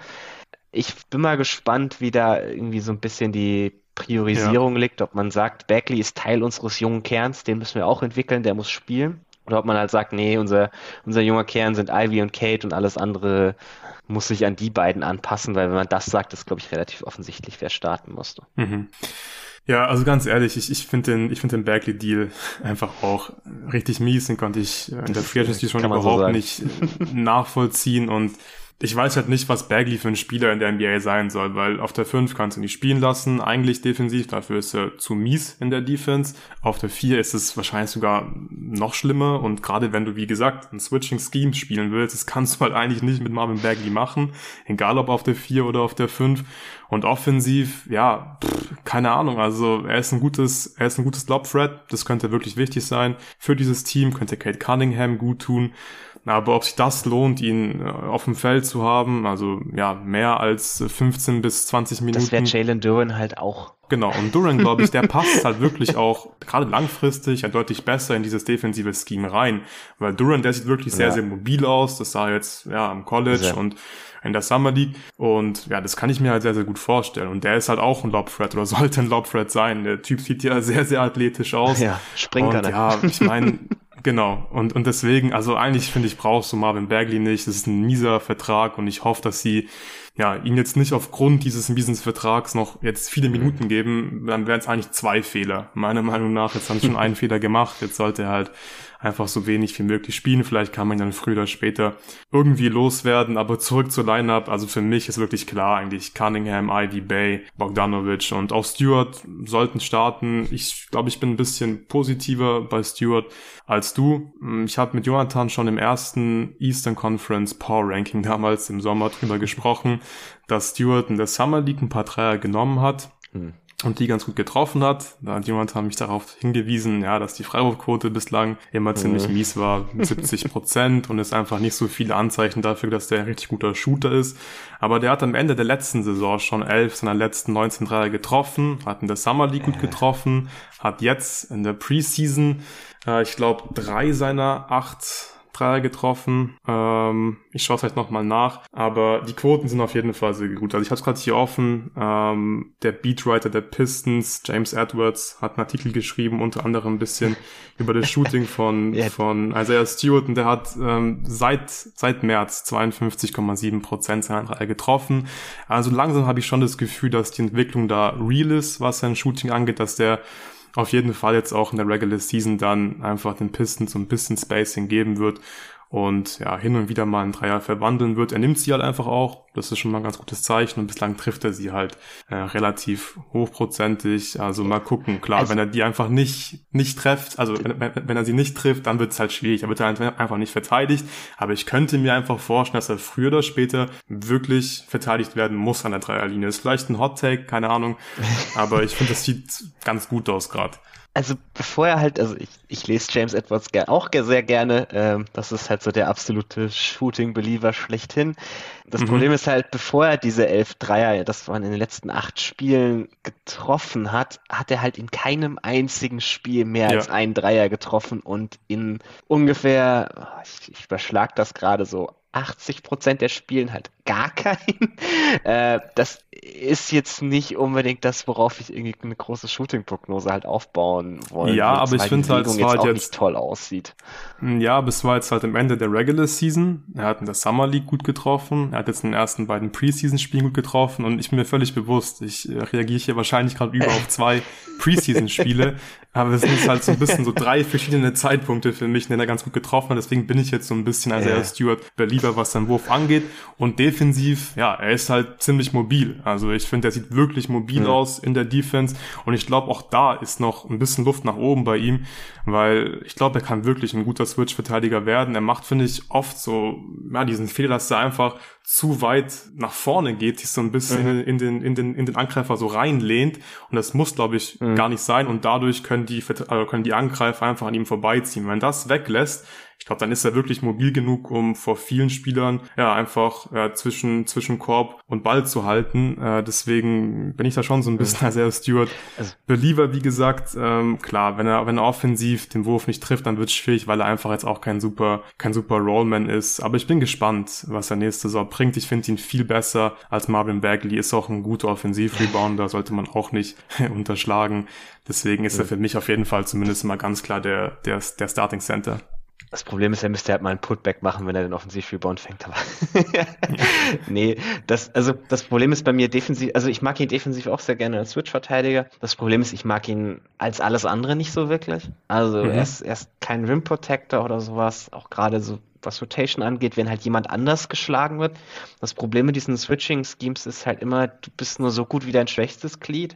ich bin mal gespannt, wie da irgendwie so ein bisschen die Priorisierung ja. liegt, ob man sagt, Bagley ist Teil unseres jungen Kerns, den müssen wir auch entwickeln, der muss spielen. Oder ob man halt sagt, nee, unser, unser junger Kern sind Ivy und Kate und alles andere muss sich an die beiden anpassen, weil wenn man das sagt, ist, glaube ich, relativ offensichtlich, wer starten musste. Mhm. Ja, also ganz ehrlich, ich, ich finde den, ich finde den Berkeley-Deal einfach auch richtig mies, den konnte ich in der Free Agency schon überhaupt so nicht nachvollziehen und ich weiß halt nicht, was Bagley für ein Spieler in der NBA sein soll, weil auf der 5 kannst du nicht spielen lassen, eigentlich defensiv, dafür ist er zu mies in der Defense. Auf der 4 ist es wahrscheinlich sogar noch schlimmer und gerade wenn du, wie gesagt, ein Switching Scheme spielen willst, das kannst du halt eigentlich nicht mit Marvin Bagley machen, egal ob auf der 4 oder auf der 5. Und offensiv, ja, pff, keine Ahnung, also er ist ein gutes, er ist ein gutes Lob-Threat, das könnte wirklich wichtig sein für dieses Team, könnte Kate Cunningham gut tun. Aber ob sich das lohnt, ihn äh, auf dem Feld zu haben, also ja, mehr als 15 bis 20 Minuten. Das wäre Jalen Duran halt auch. Genau, und Duran, glaube ich, der (laughs) passt halt wirklich auch, gerade langfristig, ja deutlich besser in dieses defensive Scheme rein. Weil Duran, der sieht wirklich sehr, ja. sehr mobil aus. Das sah jetzt ja am College sehr. und in der Summer League. Und ja, das kann ich mir halt sehr, sehr gut vorstellen. Und der ist halt auch ein Lobthread oder (laughs) sollte ein Lobthread sein. Der Typ sieht ja sehr, sehr athletisch aus. Ja, er. Ja, ich meine, (laughs) Genau, und, und deswegen, also eigentlich finde ich, brauchst du Marvin Bagley nicht. Das ist ein mieser Vertrag und ich hoffe, dass sie ja, ihn jetzt nicht aufgrund dieses miesen Vertrags noch jetzt viele Minuten geben, dann wären es eigentlich zwei Fehler. Meiner Meinung nach, jetzt haben sie schon einen (laughs) Fehler gemacht, jetzt sollte er halt einfach so wenig wie möglich spielen. Vielleicht kann man dann früher oder später irgendwie loswerden, aber zurück zur Lineup. Also für mich ist wirklich klar eigentlich Cunningham, Ivy Bay, Bogdanovic und auch Stewart sollten starten. Ich glaube, ich bin ein bisschen positiver bei Stewart als du. Ich habe mit Jonathan schon im ersten Eastern Conference Power Ranking (laughs) damals im Sommer drüber gesprochen, dass Stewart in der Summer League ein paar Dreier genommen hat. Hm und die ganz gut getroffen hat. Da hat jemand mich darauf hingewiesen, ja, dass die Freiwurfquote bislang immer ziemlich mies war, 70 (laughs) Prozent und es einfach nicht so viele Anzeichen dafür, dass der ein richtig guter Shooter ist. Aber der hat am Ende der letzten Saison schon elf seiner letzten 19 Dreier getroffen, hat in der Summer League gut getroffen, hat jetzt in der Preseason, äh, ich glaube, drei seiner acht Dreier getroffen. Ähm, ich schaue vielleicht nochmal nach, aber die Quoten sind auf jeden Fall sehr gut. Also ich habe es gerade hier offen. Ähm, der Beatwriter der Pistons, James Edwards, hat einen Artikel geschrieben, unter anderem ein bisschen (laughs) über das Shooting von, yeah. von Isaiah Stewart und der hat ähm, seit, seit März 52,7 Prozent seiner Dreier getroffen. Also langsam habe ich schon das Gefühl, dass die Entwicklung da real ist, was sein Shooting angeht, dass der auf jeden Fall jetzt auch in der Regular Season dann einfach den Pistons so ein bisschen Spacing geben wird und ja, hin und wieder mal einen Dreier verwandeln wird. Er nimmt sie halt einfach auch. Das ist schon mal ein ganz gutes Zeichen und bislang trifft er sie halt äh, relativ hochprozentig. Also mal gucken. Klar, also, wenn er die einfach nicht, nicht trifft, also wenn, wenn er sie nicht trifft, dann wird es halt schwierig. Er wird halt einfach nicht verteidigt. Aber ich könnte mir einfach vorstellen, dass er früher oder später wirklich verteidigt werden muss an der Dreierlinie. Ist vielleicht ein Hot Take, keine Ahnung. (laughs) Aber ich finde, das sieht ganz gut aus gerade also bevor er halt, also ich, ich lese James Edwards auch sehr gerne, ähm, das ist halt so der absolute Shooting-Believer schlechthin. Das mhm. Problem ist halt, bevor er diese elf Dreier, das waren in den letzten acht Spielen, getroffen hat, hat er halt in keinem einzigen Spiel mehr ja. als einen Dreier getroffen und in ungefähr, ich, ich überschlag das gerade so, 80 Prozent der Spielen halt gar keinen. (laughs) Äh, das ist jetzt nicht unbedingt das, worauf ich irgendwie eine große Shooting-Prognose halt aufbauen wollte. Ja, aber ich finde halt, es war halt jetzt toll aussieht. Hm, ja, aber es war jetzt halt am Ende der Regular Season. Er hat in der Summer League gut getroffen. Er hat jetzt in den ersten beiden Preseason-Spielen gut getroffen und ich bin mir völlig bewusst, ich äh, reagiere hier wahrscheinlich gerade über auf zwei (laughs) Preseason-Spiele, aber es sind halt so ein bisschen so drei verschiedene Zeitpunkte für mich, in denen er ganz gut getroffen hat. Deswegen bin ich jetzt so ein bisschen als ja. Stewart Believer, was sein Wurf angeht. Und defensiv, ja, er ist halt ziemlich mobil. Also ich finde, er sieht wirklich mobil ja. aus in der Defense. Und ich glaube, auch da ist noch ein bisschen Luft nach oben bei ihm, weil ich glaube, er kann wirklich ein guter Switch-Verteidiger werden. Er macht, finde ich, oft so, ja, diesen Fehler, dass er einfach zu weit nach vorne geht, sich so ein bisschen mhm. in, den, in, den, in den Angreifer so reinlehnt. Und das muss, glaube ich, mhm. gar nicht sein. Und dadurch können die, also können die Angreifer einfach an ihm vorbeiziehen. Wenn das weglässt, ich glaube, dann ist er wirklich mobil genug, um vor vielen Spielern ja einfach ja, zwischen zwischen Korb und Ball zu halten. Äh, deswegen bin ich da schon so ein bisschen als (laughs) er Stewart also, Believer, wie gesagt. Ähm, klar, wenn er wenn er offensiv den Wurf nicht trifft, dann wird es schwierig, weil er einfach jetzt auch kein super kein super Rollman ist. Aber ich bin gespannt, was er nächste Saison bringt. Ich finde ihn viel besser als Marvin Bagley. Ist auch ein guter Offensiv-Rebounder, sollte man auch nicht (laughs) unterschlagen. Deswegen ist er für mich auf jeden Fall zumindest mal ganz klar der der der Starting Center. Das Problem ist, er müsste halt mal einen Putback machen, wenn er den Offensiv-Rebound fängt. Aber (laughs) nee, das, also das Problem ist bei mir defensiv, also ich mag ihn defensiv auch sehr gerne als Switch-Verteidiger. Das Problem ist, ich mag ihn als alles andere nicht so wirklich. Also mhm. er, ist, er ist kein Rim-Protector oder sowas. Auch gerade so was Rotation angeht, wenn halt jemand anders geschlagen wird. Das Problem mit diesen Switching-Schemes ist halt immer, du bist nur so gut wie dein schwächstes Glied.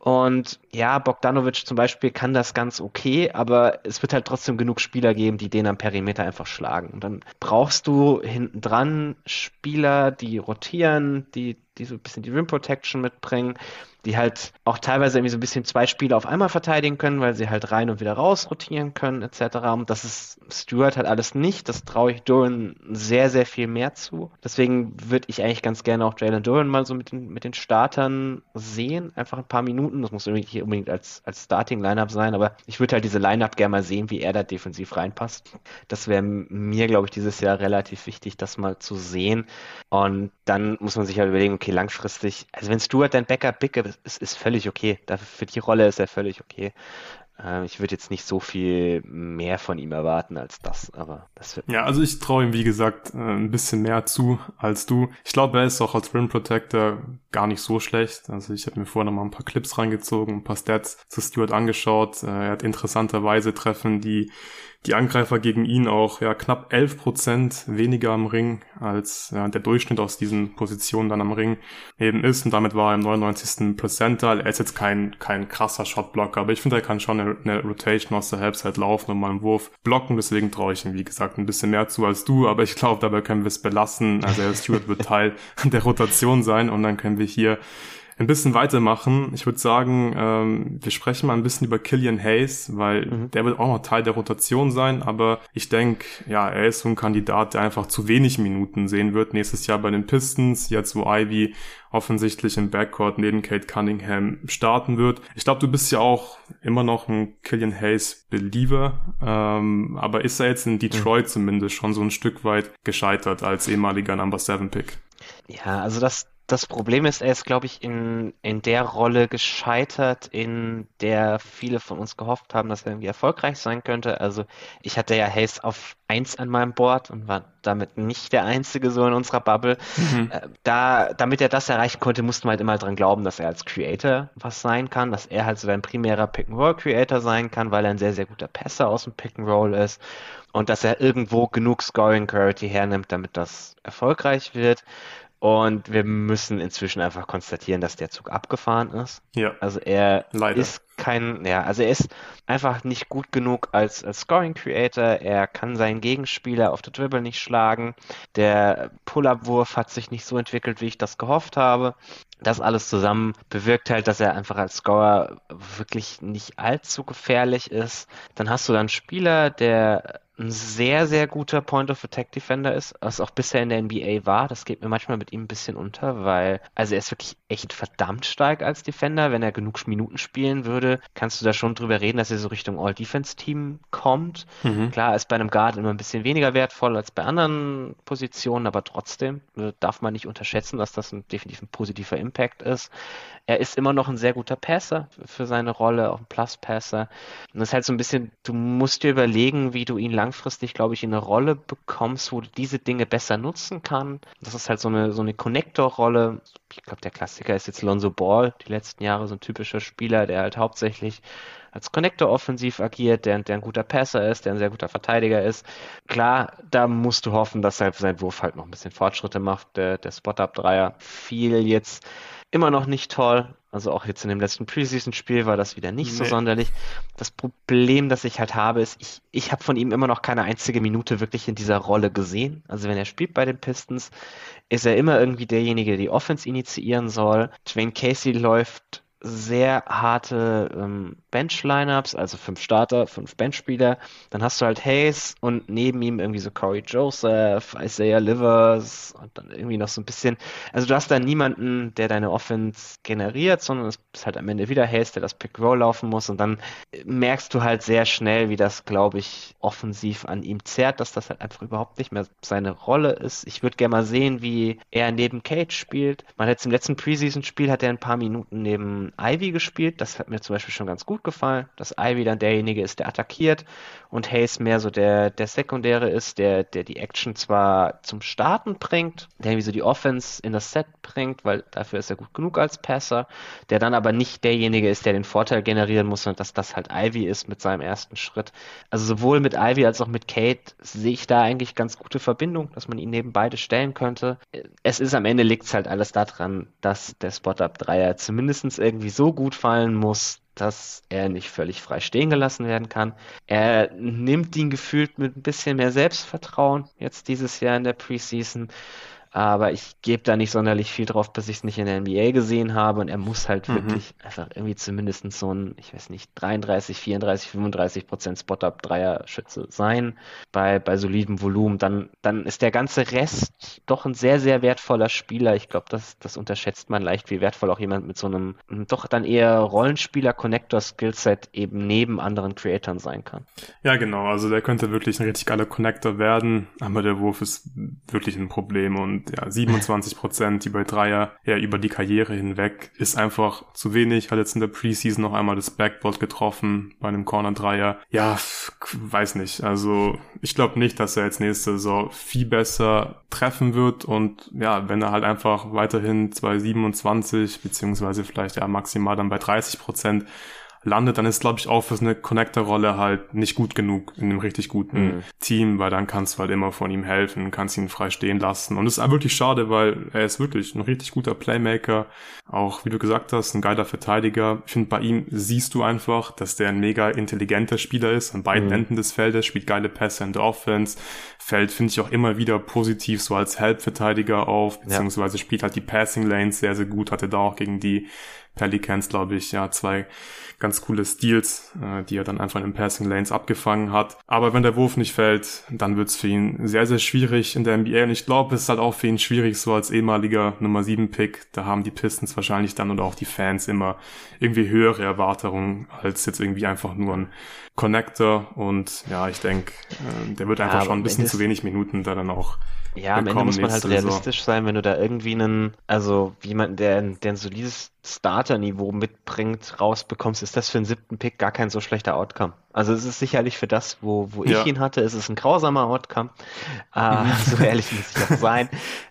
Und ja, Bogdanovic zum Beispiel kann das ganz okay, aber es wird halt trotzdem genug Spieler geben, die den am Perimeter einfach schlagen. Und dann brauchst du hinten dran Spieler, die rotieren, die, die so ein bisschen die Rim Protection mitbringen, die halt auch teilweise irgendwie so ein bisschen zwei Spiele auf einmal verteidigen können, weil sie halt rein und wieder raus rotieren können, etc. Und das ist Stewart halt alles nicht. Das traue ich Duran sehr, sehr viel mehr zu. Deswegen würde ich eigentlich ganz gerne auch Jalen Duran mal so mit den, mit den Startern sehen. Einfach ein paar Minuten. Das muss irgendwie unbedingt als, als Starting-Lineup sein, aber ich würde halt diese Lineup gerne mal sehen, wie er da defensiv reinpasst. Das wäre mir, glaube ich, dieses Jahr relativ wichtig, das mal zu sehen. Und dann muss man sich halt überlegen, okay, langfristig, also wenn Stewart dein Backup-Pick ist, ist völlig okay. Dafür, für die Rolle ist er völlig okay. Ähm, ich würde jetzt nicht so viel mehr von ihm erwarten als das, aber das wird. Ja, also ich traue ihm, wie gesagt, äh, ein bisschen mehr zu als du. Ich glaube, er ist auch als Rim Protector gar nicht so schlecht. Also ich habe mir vorher noch mal ein paar Clips reingezogen, ein paar Stats zu Stewart angeschaut. Äh, er hat interessanterweise Treffen, die die Angreifer gegen ihn auch ja knapp 11 Prozent weniger am Ring als ja, der Durchschnitt aus diesen Positionen dann am Ring eben ist und damit war er im 99. Percentile. Er ist jetzt kein kein krasser Shotblocker, aber ich finde, er kann schon eine, eine Rotation aus der Halbzeit laufen und mal einen Wurf blocken, deswegen traue ich ihm, wie gesagt, ein bisschen mehr zu als du, aber ich glaube, dabei können wir es belassen. Also Stewart wird Teil (laughs) der Rotation sein und dann können wir hier ein bisschen weitermachen. Ich würde sagen, ähm, wir sprechen mal ein bisschen über Killian Hayes, weil mhm. der wird auch noch Teil der Rotation sein, aber ich denke, ja, er ist so ein Kandidat, der einfach zu wenig Minuten sehen wird nächstes Jahr bei den Pistons, jetzt wo Ivy offensichtlich im Backcourt neben Kate Cunningham starten wird. Ich glaube, du bist ja auch immer noch ein Killian Hayes Believer, ähm, aber ist er jetzt in Detroit mhm. zumindest schon so ein Stück weit gescheitert als ehemaliger Number 7 Pick? Ja, also das, das Problem ist, er ist, glaube ich, in, in der Rolle gescheitert, in der viele von uns gehofft haben, dass er irgendwie erfolgreich sein könnte. Also ich hatte ja Hayes auf eins an meinem Board und war damit nicht der Einzige so in unserer Bubble. Mhm. Äh, da, damit er das erreichen konnte, mussten wir halt immer dran glauben, dass er als Creator was sein kann, dass er halt so dein primärer Pick-and-Roll-Creator sein kann, weil er ein sehr, sehr guter Passer aus dem Pick-and-Roll ist und dass er irgendwo genug Scoring Clarity hernimmt, damit das erfolgreich wird. Und wir müssen inzwischen einfach konstatieren, dass der Zug abgefahren ist. Ja. Also er Leider. ist kein, ja, also er ist einfach nicht gut genug als, als Scoring Creator. Er kann seinen Gegenspieler auf der Dribble nicht schlagen. Der Pull-Up-Wurf hat sich nicht so entwickelt, wie ich das gehofft habe. Das alles zusammen bewirkt halt, dass er einfach als Scorer wirklich nicht allzu gefährlich ist. Dann hast du dann einen Spieler, der ein sehr, sehr guter Point of Attack Defender ist, was auch bisher in der NBA war. Das geht mir manchmal mit ihm ein bisschen unter, weil, also er ist wirklich echt verdammt stark als Defender. Wenn er genug Minuten spielen würde, kannst du da schon drüber reden, dass er so Richtung All-Defense-Team kommt. Mhm. Klar, ist bei einem Guard immer ein bisschen weniger wertvoll als bei anderen Positionen, aber trotzdem äh, darf man nicht unterschätzen, dass das ein, definitiv ein positiver Impact ist. Er ist immer noch ein sehr guter Passer für seine Rolle, auch ein Plus-Passer. Und das ist halt so ein bisschen, du musst dir überlegen, wie du ihn langfristig, glaube ich, in eine Rolle bekommst, wo du diese Dinge besser nutzen kann. Das ist halt so eine, so eine Connector-Rolle. Ich glaube, der Klassiker ist jetzt Lonzo Ball, die letzten Jahre so ein typischer Spieler, der halt hauptsächlich als Connector offensiv agiert, der, der ein guter Passer ist, der ein sehr guter Verteidiger ist. Klar, da musst du hoffen, dass er sein Wurf halt noch ein bisschen Fortschritte macht. Der, der Spot-Up-Dreier fiel jetzt immer noch nicht toll. Also auch jetzt in dem letzten Preseason-Spiel war das wieder nicht nee. so sonderlich. Das Problem, das ich halt habe, ist, ich, ich habe von ihm immer noch keine einzige Minute wirklich in dieser Rolle gesehen. Also wenn er spielt bei den Pistons, ist er immer irgendwie derjenige, der die Offense initiieren soll. Dwayne Casey läuft sehr harte ähm, Bench-Lineups, also fünf Starter, fünf Benchspieler. Dann hast du halt Hayes und neben ihm irgendwie so Corey Joseph, Isaiah Livers und dann irgendwie noch so ein bisschen. Also du hast da niemanden, der deine Offense generiert, sondern es ist halt am Ende wieder Hayes, der das Pick-Roll laufen muss. Und dann merkst du halt sehr schnell, wie das, glaube ich, offensiv an ihm zerrt, dass das halt einfach überhaupt nicht mehr seine Rolle ist. Ich würde gerne mal sehen, wie er neben Cage spielt. Man hat im letzten Preseason-Spiel hat er ein paar Minuten neben Ivy gespielt. Das hat mir zum Beispiel schon ganz gut gut gefallen, dass Ivy dann derjenige ist, der attackiert und Hayes mehr so der, der Sekundäre ist, der, der die Action zwar zum Starten bringt, der irgendwie so die Offense in das Set bringt, weil dafür ist er gut genug als Passer, der dann aber nicht derjenige ist, der den Vorteil generieren muss, sondern dass das halt Ivy ist mit seinem ersten Schritt. Also sowohl mit Ivy als auch mit Kate sehe ich da eigentlich ganz gute Verbindung, dass man ihn neben beide stellen könnte. Es ist am Ende liegt es halt alles daran, dass der Spot-Up-Dreier zumindest irgendwie so gut fallen muss, dass er nicht völlig frei stehen gelassen werden kann. Er nimmt ihn gefühlt mit ein bisschen mehr Selbstvertrauen jetzt dieses Jahr in der Preseason aber ich gebe da nicht sonderlich viel drauf, bis ich es nicht in der NBA gesehen habe und er muss halt mhm. wirklich einfach irgendwie zumindest so ein, ich weiß nicht, 33, 34, 35 Prozent Spot-Up-Dreier-Schütze sein bei, bei solidem Volumen, dann, dann ist der ganze Rest doch ein sehr, sehr wertvoller Spieler. Ich glaube, das, das unterschätzt man leicht, wie wertvoll auch jemand mit so einem doch dann eher Rollenspieler-Connector-Skillset eben neben anderen Creatoren sein kann. Ja, genau, also der könnte wirklich ein richtig geiler Connector werden, aber der Wurf ist wirklich ein Problem und ja, 27 Prozent, die bei Dreier ja über die Karriere hinweg ist einfach zu wenig. Hat jetzt in der Preseason noch einmal das Backboard getroffen bei einem Corner Dreier. Ja, weiß nicht. Also ich glaube nicht, dass er jetzt nächste Saison viel besser treffen wird und ja, wenn er halt einfach weiterhin 227 beziehungsweise vielleicht ja maximal dann bei 30 Prozent landet, dann ist, glaube ich, auch für eine Connector-Rolle halt nicht gut genug in einem richtig guten mhm. Team, weil dann kannst du halt immer von ihm helfen, kannst ihn frei stehen lassen. Und es ist wirklich schade, weil er ist wirklich ein richtig guter Playmaker. Auch, wie du gesagt hast, ein geiler Verteidiger. Ich finde, bei ihm siehst du einfach, dass der ein mega intelligenter Spieler ist, an beiden mhm. Enden des Feldes, spielt geile Pässe in der Offense, fällt, finde ich, auch immer wieder positiv so als Help-Verteidiger auf, beziehungsweise ja. spielt halt die Passing Lanes sehr, sehr gut, hatte da auch gegen die Pelicans, glaube ich, ja, zwei ganz coole Steals, äh, die er dann einfach in den Passing Lanes abgefangen hat. Aber wenn der Wurf nicht fällt, dann wird's für ihn sehr, sehr schwierig in der NBA. Und ich glaube, es ist halt auch für ihn schwierig, so als ehemaliger Nummer 7 Pick. Da haben die Pistons wahrscheinlich dann oder auch die Fans immer irgendwie höhere Erwartungen als jetzt irgendwie einfach nur ein Connector. Und ja, ich denke, äh, der wird einfach ja, schon ein bisschen zu wenig Minuten da dann auch ja, am Ende muss man halt realistisch sein, wenn du da irgendwie einen, also jemanden, der, der ein solides Starter-Niveau mitbringt, rausbekommst, ist das für einen siebten Pick gar kein so schlechter Outcome. Also es ist sicherlich für das, wo, wo ich ja. ihn hatte, ist es ein grausamer Outcome. Äh, (laughs) so ehrlich muss ich auch (laughs) sein.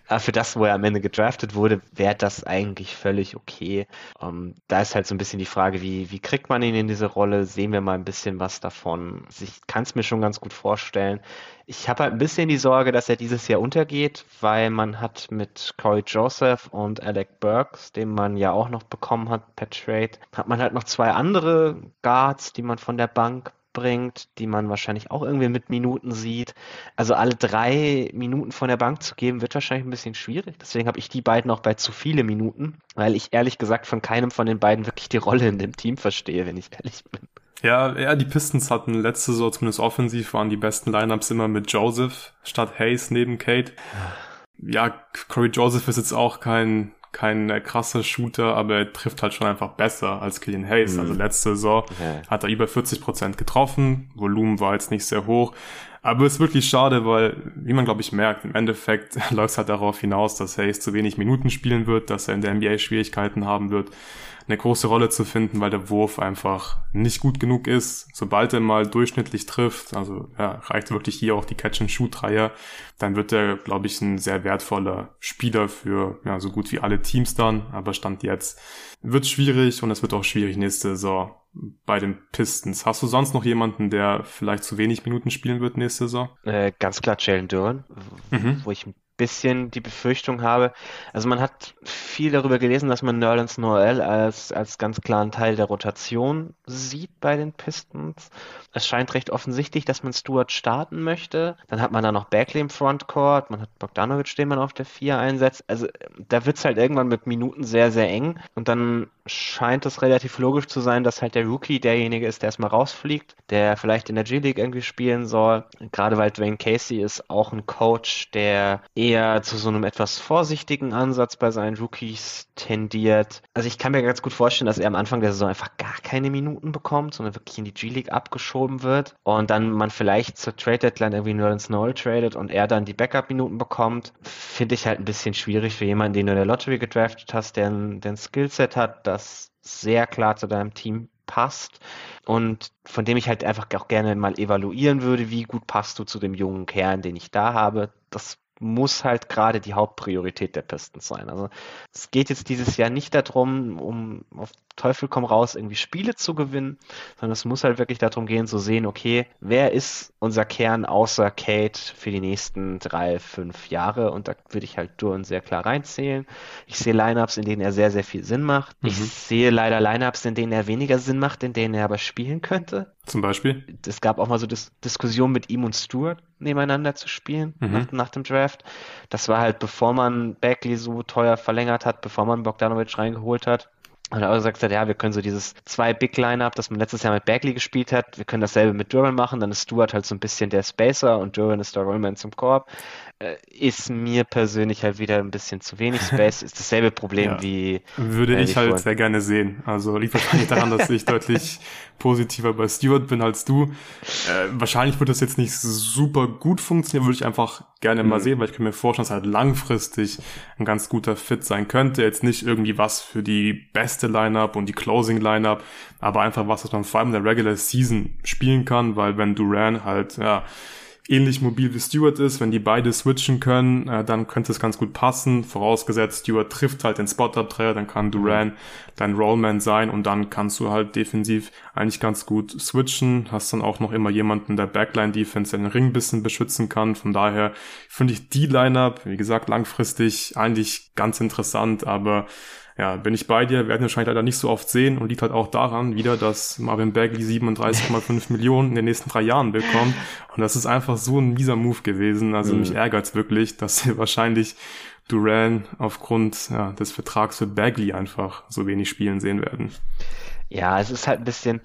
Äh, für das, wo er am Ende gedraftet wurde, wäre das eigentlich völlig okay. Ähm, da ist halt so ein bisschen die Frage, wie, wie kriegt man ihn in diese Rolle? Sehen wir mal ein bisschen was davon. Also ich kann es mir schon ganz gut vorstellen. Ich habe halt ein bisschen die Sorge, dass er dieses Jahr untergeht, weil man hat mit Corey Joseph und Alec Burks, den man ja auch noch bekommen hat per Trade, hat man halt noch zwei andere Guards, die man von der Bank bringt, die man wahrscheinlich auch irgendwie mit Minuten sieht. Also alle drei Minuten von der Bank zu geben, wird wahrscheinlich ein bisschen schwierig. Deswegen habe ich die beiden auch bei zu viele Minuten, weil ich ehrlich gesagt von keinem von den beiden wirklich die Rolle in dem Team verstehe, wenn ich ehrlich bin. Ja, ja, die Pistons hatten letzte Saison zumindest offensiv waren die besten Lineups immer mit Joseph statt Hayes neben Kate. Ja, Corey Joseph ist jetzt auch kein kein äh, krasser Shooter, aber er trifft halt schon einfach besser als Killian Hayes. Also mhm. Also letzte Saison okay. hat er über 40 Prozent getroffen. Volumen war jetzt nicht sehr hoch. Aber es ist wirklich schade, weil, wie man glaube ich merkt, im Endeffekt (laughs) läuft es halt darauf hinaus, dass Hayes zu wenig Minuten spielen wird, dass er in der NBA Schwierigkeiten haben wird eine große Rolle zu finden, weil der Wurf einfach nicht gut genug ist. Sobald er mal durchschnittlich trifft, also ja, reicht wirklich hier auch die Catch-and-Shoot-Dreier, dann wird er, glaube ich, ein sehr wertvoller Spieler für ja, so gut wie alle Teams dann. Aber Stand jetzt wird schwierig und es wird auch schwierig nächste Saison bei den Pistons. Hast du sonst noch jemanden, der vielleicht zu wenig Minuten spielen wird nächste Saison? Äh, ganz klar Jalen Duran, mhm. wo ich ein bisschen die Befürchtung habe. Also man hat viel darüber gelesen, dass man Nerlens Noel als, als ganz klaren Teil der Rotation sieht bei den Pistons. Es scheint recht offensichtlich, dass man Stewart starten möchte. Dann hat man da noch Bagley im Frontcourt, man hat Bogdanovic, den man auf der 4 einsetzt. Also da wird es halt irgendwann mit Minuten sehr, sehr eng. Und dann scheint es relativ logisch zu sein, dass halt der Rookie derjenige ist, der erstmal rausfliegt, der vielleicht in der G-League irgendwie spielen soll. Gerade weil Dwayne Casey ist auch ein Coach, der eher zu so einem etwas vorsichtigen Ansatz bei seinen Rookies tendiert. Also ich kann mir ganz gut vorstellen, dass er am Anfang der Saison einfach gar keine Minuten bekommt, sondern wirklich in die G-League abgeschoben wird und dann man vielleicht zur Trade Deadline irgendwie nur ins Null tradet und er dann die Backup-Minuten bekommt, finde ich halt ein bisschen schwierig für jemanden, den du in der Lottery gedraftet hast, der ein, der ein Skillset hat, das sehr klar zu deinem Team passt und von dem ich halt einfach auch gerne mal evaluieren würde, wie gut passt du zu dem jungen Kern, den ich da habe. Das muss halt gerade die Hauptpriorität der Pistons sein. Also es geht jetzt dieses Jahr nicht darum, um auf Teufel komm raus irgendwie Spiele zu gewinnen, sondern es muss halt wirklich darum gehen zu sehen, okay, wer ist unser Kern außer Kate für die nächsten drei, fünf Jahre und da würde ich halt Duran sehr klar reinzählen. Ich sehe Lineups, in denen er sehr, sehr viel Sinn macht. Mhm. Ich sehe leider Lineups, in denen er weniger Sinn macht, in denen er aber spielen könnte. Zum Beispiel? Es gab auch mal so Dis Diskussionen mit ihm und Stewart nebeneinander zu spielen mhm. nach, nach, dem Draft. Das war halt, bevor man Bagley so teuer verlängert hat, bevor man Bogdanovic reingeholt hat. Und er auch gesagt hat, ja, wir können so dieses zwei Big Line-Up, das man letztes Jahr mit Bagley gespielt hat, wir können dasselbe mit Duran machen, dann ist Stuart halt so ein bisschen der Spacer und Duran ist der Rollman zum Korb. Äh, ist mir persönlich halt wieder ein bisschen zu wenig Space. (laughs) Ist dasselbe Problem ja. wie. Würde äh, ich halt vorhin. sehr gerne sehen. Also liegt wahrscheinlich daran, dass ich (laughs) deutlich positiver bei Stewart bin als du. Äh, wahrscheinlich wird das jetzt nicht super gut funktionieren, würde ich einfach gerne mal mhm. sehen, weil ich kann mir vorstellen, dass halt langfristig ein ganz guter Fit sein könnte. Jetzt nicht irgendwie was für die beste Lineup und die Closing Lineup, aber einfach was, was man vor allem in der Regular Season spielen kann, weil wenn Duran halt, ja, ähnlich mobil wie Stewart ist, wenn die beide switchen können, äh, dann könnte es ganz gut passen. Vorausgesetzt, Stewart trifft halt den Spot-Up-Dreier, dann kann Duran dein Rollman sein und dann kannst du halt defensiv eigentlich ganz gut switchen. Hast dann auch noch immer jemanden der Backline-Defense, den Ring bisschen beschützen kann. Von daher finde ich die Lineup, wie gesagt, langfristig eigentlich ganz interessant, aber ja, bin ich bei dir, werden wir wahrscheinlich leider nicht so oft sehen und liegt halt auch daran wieder, dass Marvin Bagley 37,5 (laughs) Millionen in den nächsten drei Jahren bekommt. Und das ist einfach so ein mieser Move gewesen. Also mhm. mich ärgert's wirklich, dass wir (laughs) wahrscheinlich Duran aufgrund ja, des Vertrags für Bagley einfach so wenig spielen sehen werden. Ja, es ist halt ein bisschen,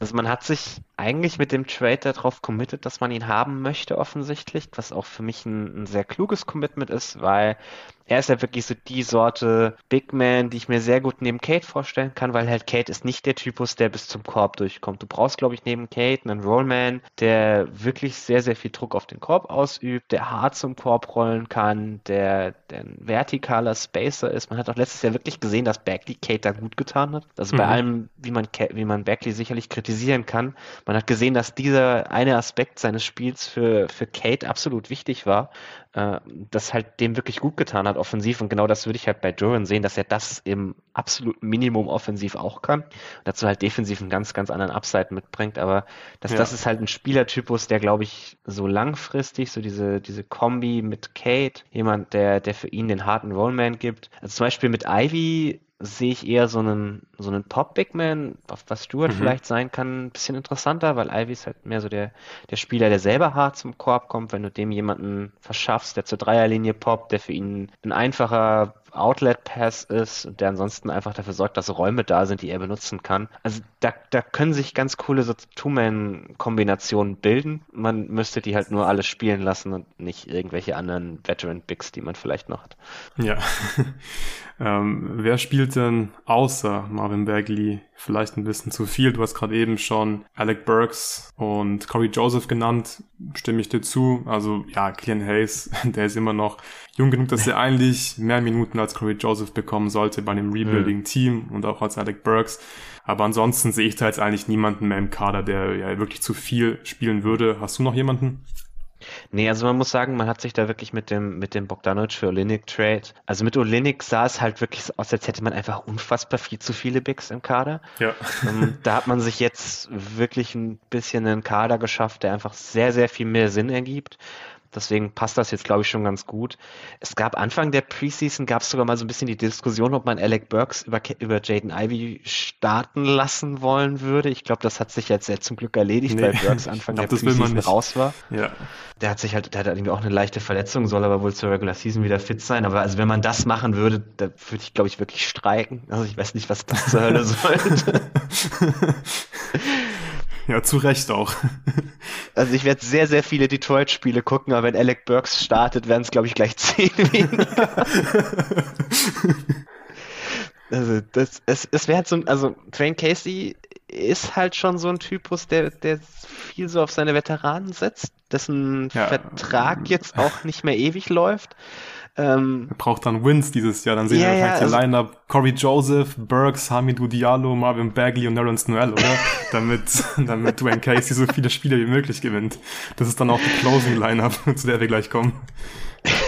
also man hat sich eigentlich mit dem Trade darauf committed, dass man ihn haben möchte, offensichtlich, was auch für mich ein, ein, sehr kluges Commitment ist, weil er ist ja wirklich so die Sorte Big Man, die ich mir sehr gut neben Kate vorstellen kann, weil halt Kate ist nicht der Typus, der bis zum Korb durchkommt. Du brauchst, glaube ich, neben Kate einen Rollman, der wirklich sehr, sehr viel Druck auf den Korb ausübt, der hart zum Korb rollen kann, der, der ein vertikaler Spacer ist. Man hat auch letztes Jahr wirklich gesehen, dass Bagley Kate da gut getan hat. Also mhm. bei allem, wie man, wie man Bagley sicherlich kritisieren kann, man hat gesehen, dass dieser eine Aspekt seines Spiels für, für Kate absolut wichtig war, äh, das halt dem wirklich gut getan hat, offensiv. Und genau das würde ich halt bei Duran sehen, dass er das im absoluten Minimum offensiv auch kann. Und dazu halt defensiv einen ganz, ganz anderen Upside mitbringt. Aber das, ja. das ist halt ein Spielertypus, der, glaube ich, so langfristig, so diese, diese Kombi mit Kate, jemand, der, der für ihn den harten Rollman gibt. Also zum Beispiel mit Ivy sehe ich eher so einen, so einen Pop-Big-Man, was Stuart mhm. vielleicht sein kann, ein bisschen interessanter, weil Ivy ist halt mehr so der, der Spieler, der selber hart zum Korb kommt, wenn du dem jemanden verschaffst, der zur Dreierlinie poppt, der für ihn ein einfacher Outlet-Pass ist und der ansonsten einfach dafür sorgt, dass Räume da sind, die er benutzen kann. Also da, da können sich ganz coole so Two-Man-Kombinationen bilden. Man müsste die halt nur alle spielen lassen und nicht irgendwelche anderen Veteran-Bigs, die man vielleicht noch hat. Ja. (laughs) ähm, wer spielt denn außer Marvin Bagley vielleicht ein bisschen zu viel? Du hast gerade eben schon Alec Burks und Corey Joseph genannt. Stimme ich dir zu. Also ja, Clean Hayes, (laughs) der ist immer noch jung genug, dass er eigentlich mehr Minuten als Corey Joseph bekommen sollte bei einem Rebuilding-Team und auch als Alec Burks. Aber ansonsten sehe ich da jetzt eigentlich niemanden mehr im Kader, der ja wirklich zu viel spielen würde. Hast du noch jemanden? Nee, also man muss sagen, man hat sich da wirklich mit dem, mit dem Bogdanovic für Olinik Trade, also mit Olinik sah es halt wirklich aus, als hätte man einfach unfassbar viel zu viele Bigs im Kader. Ja. Um, da hat man sich jetzt wirklich ein bisschen einen Kader geschafft, der einfach sehr, sehr viel mehr Sinn ergibt. Deswegen passt das jetzt, glaube ich, schon ganz gut. Es gab Anfang der Preseason, gab es sogar mal so ein bisschen die Diskussion, ob man Alec Burks über, über Jaden Ivy starten lassen wollen würde. Ich glaube, das hat sich jetzt sehr zum Glück erledigt, nee. weil Burks Anfang (laughs) glaub, der Preseason raus war. Ja. Der hat sich halt, der hat irgendwie auch eine leichte Verletzung, soll aber wohl zur Regular Season wieder fit sein. Aber also wenn man das machen würde, da würde ich, glaube ich, wirklich streiken. Also ich weiß nicht, was das zur Hölle (laughs) sollte. (laughs) Ja, zu Recht auch. (laughs) Also ich werde sehr, sehr viele Detroit-Spiele gucken, aber wenn Alec Burks startet, werden es, glaube ich, gleich (laughs) zehn weniger. also das, es, es wäre halt so also Train Casey ist halt schon so ein Typus, der, der viel so auf seine Veteranen setzt, dessen ja. Vertrag jetzt auch nicht mehr ewig läuft. Ähm, er braucht dann Wins dieses Jahr. Dann sehen ja, wir vielleicht ja, also, die Line-Up Corey Joseph, Burks, Hamidou Diallo, Marvin Bagley und Nerlens Noel, oder? (laughs) damit, damit Dwayne Casey so viele Spiele wie möglich gewinnt. Das ist dann auch die Closing-Line-Up, (laughs) zu der wir gleich kommen.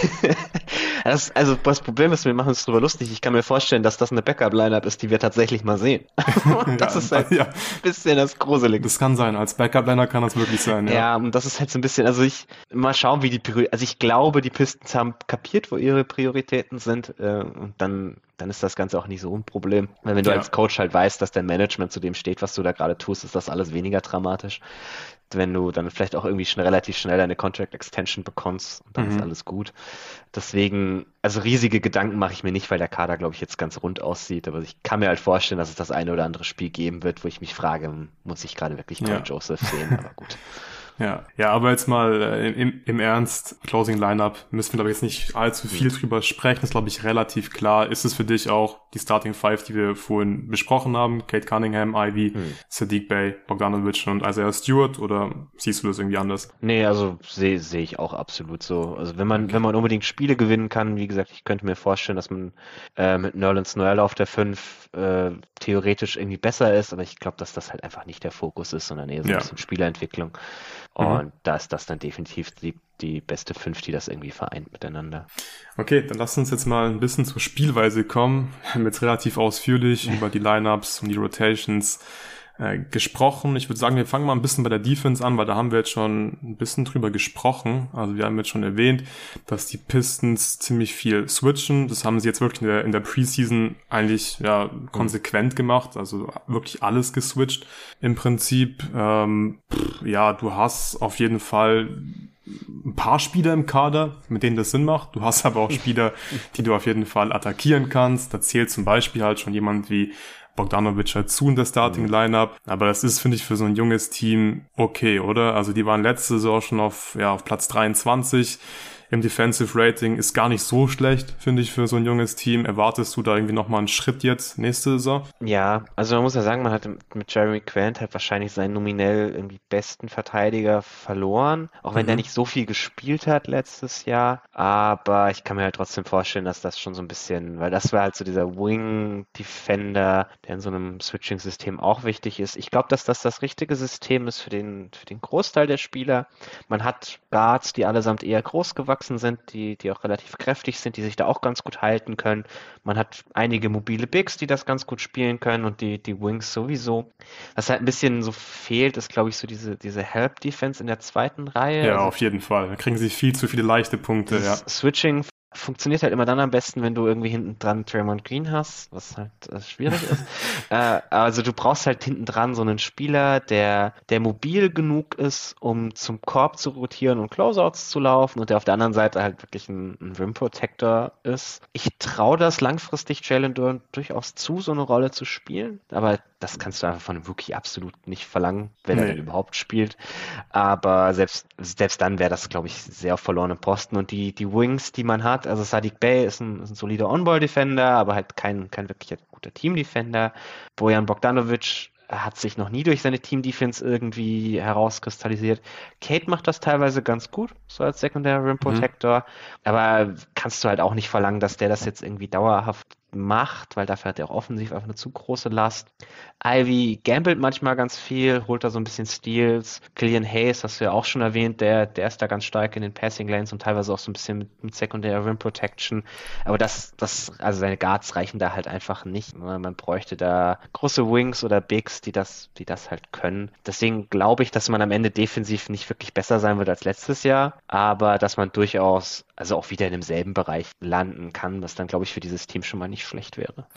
(laughs) Das, also das Problem ist, wir machen uns drüber lustig. Ich kann mir vorstellen, dass das eine Backup-Lineup ist, die wir tatsächlich mal sehen. (laughs) (laughs) das ja, ist halt ja. ein bisschen das Gruselige. Das kann sein. Als Backup-Liner kann das wirklich sein. Ja. ja, und das ist halt so ein bisschen, also ich mal schauen, wie die also ich glaube, die Pistons haben kapiert, wo ihre Prioritäten sind äh, und dann dann ist das Ganze auch nicht so ein Problem. Weil wenn du ja. als Coach halt weißt, dass dein Management zu dem steht, was du da gerade tust, ist das alles weniger dramatisch wenn du dann vielleicht auch irgendwie schnell, relativ schnell eine Contract Extension bekommst dann mhm. ist alles gut. Deswegen, also riesige Gedanken mache ich mir nicht, weil der Kader, glaube ich, jetzt ganz rund aussieht. Aber ich kann mir halt vorstellen, dass es das eine oder andere Spiel geben wird, wo ich mich frage, muss ich gerade wirklich Coach ja. Joseph sehen? Aber gut. (laughs) Ja, ja, aber jetzt mal äh, im, im Ernst, Closing Lineup, müssen wir glaube ich jetzt nicht allzu viel mhm. drüber sprechen, ist glaube ich relativ klar. Ist es für dich auch die Starting Five, die wir vorhin besprochen haben? Kate Cunningham, Ivy, mhm. Sadiq Bay, Bogdanovic und Isaiah Stewart oder siehst du das irgendwie anders? Nee, also sehe seh ich auch absolut so. Also wenn man, wenn man unbedingt Spiele gewinnen kann, wie gesagt, ich könnte mir vorstellen, dass man äh, mit Nerlens Noel auf der 5 äh, theoretisch irgendwie besser ist, aber ich glaube, dass das halt einfach nicht der Fokus ist, sondern eher so ein ja. bisschen Spielerentwicklung. Mhm. Und mhm. da ist das dann definitiv die, die beste fünf, die das irgendwie vereint miteinander. Okay, dann lass uns jetzt mal ein bisschen zur Spielweise kommen. Wir haben jetzt relativ ausführlich (laughs) über die Lineups und die Rotations äh, gesprochen. Ich würde sagen, wir fangen mal ein bisschen bei der Defense an, weil da haben wir jetzt schon ein bisschen drüber gesprochen. Also wir haben jetzt schon erwähnt, dass die Pistons ziemlich viel switchen. Das haben sie jetzt wirklich in der, in der Preseason eigentlich ja konsequent gemacht. Also wirklich alles geswitcht. Im Prinzip, ähm, pff, ja, du hast auf jeden Fall ein paar Spieler im Kader, mit denen das Sinn macht. Du hast aber auch Spieler, die du auf jeden Fall attackieren kannst. Da zählt zum Beispiel halt schon jemand wie Bogdanovic halt zu in der Starting mhm. Lineup. Aber das ist, finde ich, für so ein junges Team okay, oder? Also die waren letzte Saison schon auf, ja, auf Platz 23 im Defensive Rating ist gar nicht so schlecht, finde ich, für so ein junges Team. Erwartest du da irgendwie nochmal einen Schritt jetzt nächste Saison? Ja, also man muss ja sagen, man hat mit Jeremy Quant halt wahrscheinlich seinen nominell irgendwie besten Verteidiger verloren, auch wenn mhm. der nicht so viel gespielt hat letztes Jahr. Aber ich kann mir halt trotzdem vorstellen, dass das schon so ein bisschen, weil das war halt so dieser Wing Defender, der in so einem Switching-System auch wichtig ist. Ich glaube, dass das das richtige System ist für den, für den Großteil der Spieler. Man hat Guards, die allesamt eher groß gewachsen gewachsen sind, die, die auch relativ kräftig sind, die sich da auch ganz gut halten können. Man hat einige mobile Bigs, die das ganz gut spielen können und die, die Wings sowieso. Was halt ein bisschen so fehlt, ist, glaube ich, so diese, diese Help-Defense in der zweiten Reihe. Ja, also, auf jeden Fall. Da kriegen sie viel zu viele leichte Punkte. Ja. Switching funktioniert halt immer dann am besten, wenn du irgendwie hinten dran Draymond Green hast, was halt äh, schwierig ist. (laughs) äh, also du brauchst halt hinten dran so einen Spieler, der, der mobil genug ist, um zum Korb zu rotieren und Closeouts zu laufen und der auf der anderen Seite halt wirklich ein, ein Rim Protector ist. Ich traue das langfristig Jalen Durant durchaus zu, so eine Rolle zu spielen, aber das kannst du einfach von einem Rookie absolut nicht verlangen, wenn nee. er denn überhaupt spielt. Aber selbst, selbst dann wäre das, glaube ich, sehr auf verlorenen Posten. Und die, die Wings, die man hat, also Sadiq Bey ist ein, ist ein solider On-Ball-Defender, aber halt kein, kein wirklich guter Team-Defender. Bojan Bogdanovic hat sich noch nie durch seine Team-Defense irgendwie herauskristallisiert. Kate macht das teilweise ganz gut, so als Secondary Rim mhm. Protector. Mhm. Aber kannst du halt auch nicht verlangen, dass der das jetzt irgendwie dauerhaft macht, weil dafür hat er auch offensiv einfach eine zu große Last. Ivy gambelt manchmal ganz viel, holt da so ein bisschen Steals. Killian Hayes, hast du ja auch schon erwähnt, der, der ist da ganz stark in den Passing Lanes und teilweise auch so ein bisschen mit, mit Secondary Rim Protection. Aber das, das, also seine Guards reichen da halt einfach nicht. Man bräuchte da große Wings oder Bigs, die das, die das halt können. Deswegen glaube ich, dass man am Ende defensiv nicht wirklich besser sein wird als letztes Jahr, aber dass man durchaus also auch wieder in demselben Bereich landen kann, was dann, glaube ich, für dieses Team schon mal nicht schlecht wäre.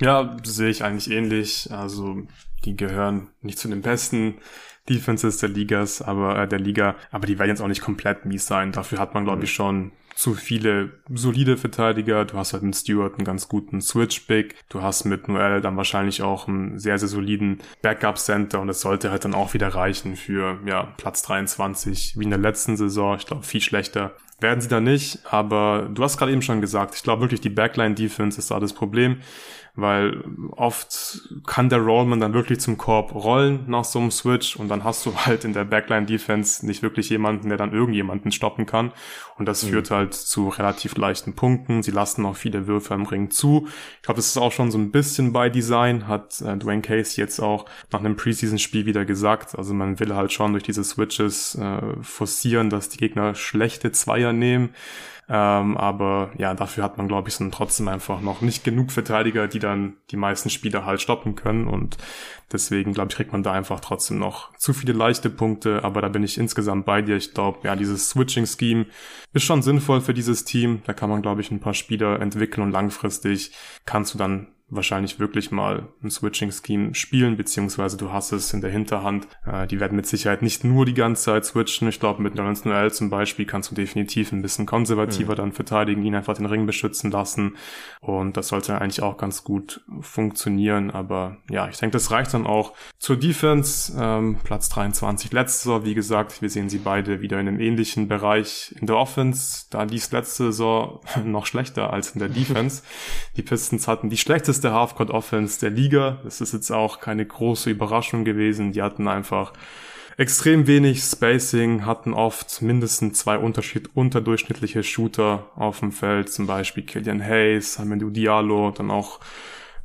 Ja, sehe ich eigentlich ähnlich. Also die gehören nicht zu den besten Defenses der Ligas, aber äh, der Liga, aber die werden jetzt auch nicht komplett mies sein. Dafür hat man, glaube ich, schon zu viele solide Verteidiger. Du hast halt mit Stewart einen ganz guten Switch-Big. Du hast mit Noel dann wahrscheinlich auch einen sehr, sehr soliden Backup-Center und es sollte halt dann auch wieder reichen für ja, Platz 23 wie in der letzten Saison. Ich glaube, viel schlechter werden sie da nicht, aber du hast gerade eben schon gesagt, ich glaube wirklich, die Backline-Defense ist da das Problem weil oft kann der Rollman dann wirklich zum Korb rollen nach so einem Switch und dann hast du (laughs) halt in der Backline-Defense nicht wirklich jemanden, der dann irgendjemanden stoppen kann und das mhm. führt halt zu relativ leichten Punkten. Sie lassen auch viele Würfe im Ring zu. Ich glaube, das ist auch schon so ein bisschen bei Design, hat äh, Dwayne Case jetzt auch nach einem Preseason-Spiel wieder gesagt. Also man will halt schon durch diese Switches äh, forcieren, dass die Gegner schlechte Zweier nehmen. Ähm, aber ja, dafür hat man, glaube ich, dann trotzdem einfach noch nicht genug Verteidiger, die dann die meisten Spieler halt stoppen können. Und deswegen, glaube ich, kriegt man da einfach trotzdem noch zu viele leichte Punkte. Aber da bin ich insgesamt bei dir. Ich glaube, ja, dieses Switching-Scheme ist schon sinnvoll für dieses Team. Da kann man, glaube ich, ein paar Spieler entwickeln und langfristig kannst du dann wahrscheinlich wirklich mal ein Switching-Scheme spielen, beziehungsweise du hast es in der Hinterhand. Äh, die werden mit Sicherheit nicht nur die ganze Zeit switchen. Ich glaube, mit Lawrence Noel zum Beispiel kannst du definitiv ein bisschen konservativer mhm. dann verteidigen, ihn einfach den Ring beschützen lassen. Und das sollte eigentlich auch ganz gut funktionieren. Aber ja, ich denke, das reicht dann auch zur Defense. Ähm, Platz 23 letzter. Wie gesagt, wir sehen sie beide wieder in einem ähnlichen Bereich in der Offense. Da lief letzte Saison (laughs) noch schlechter als in der (laughs) Defense. die Pistons hatten die schlechteste schlechteste Halfcourt Offense der Liga. Das ist jetzt auch keine große Überraschung gewesen. Die hatten einfach extrem wenig Spacing, hatten oft mindestens zwei Unterschied unterdurchschnittliche Shooter auf dem Feld, zum Beispiel Killian Hayes, Hamidou Diallo, dann auch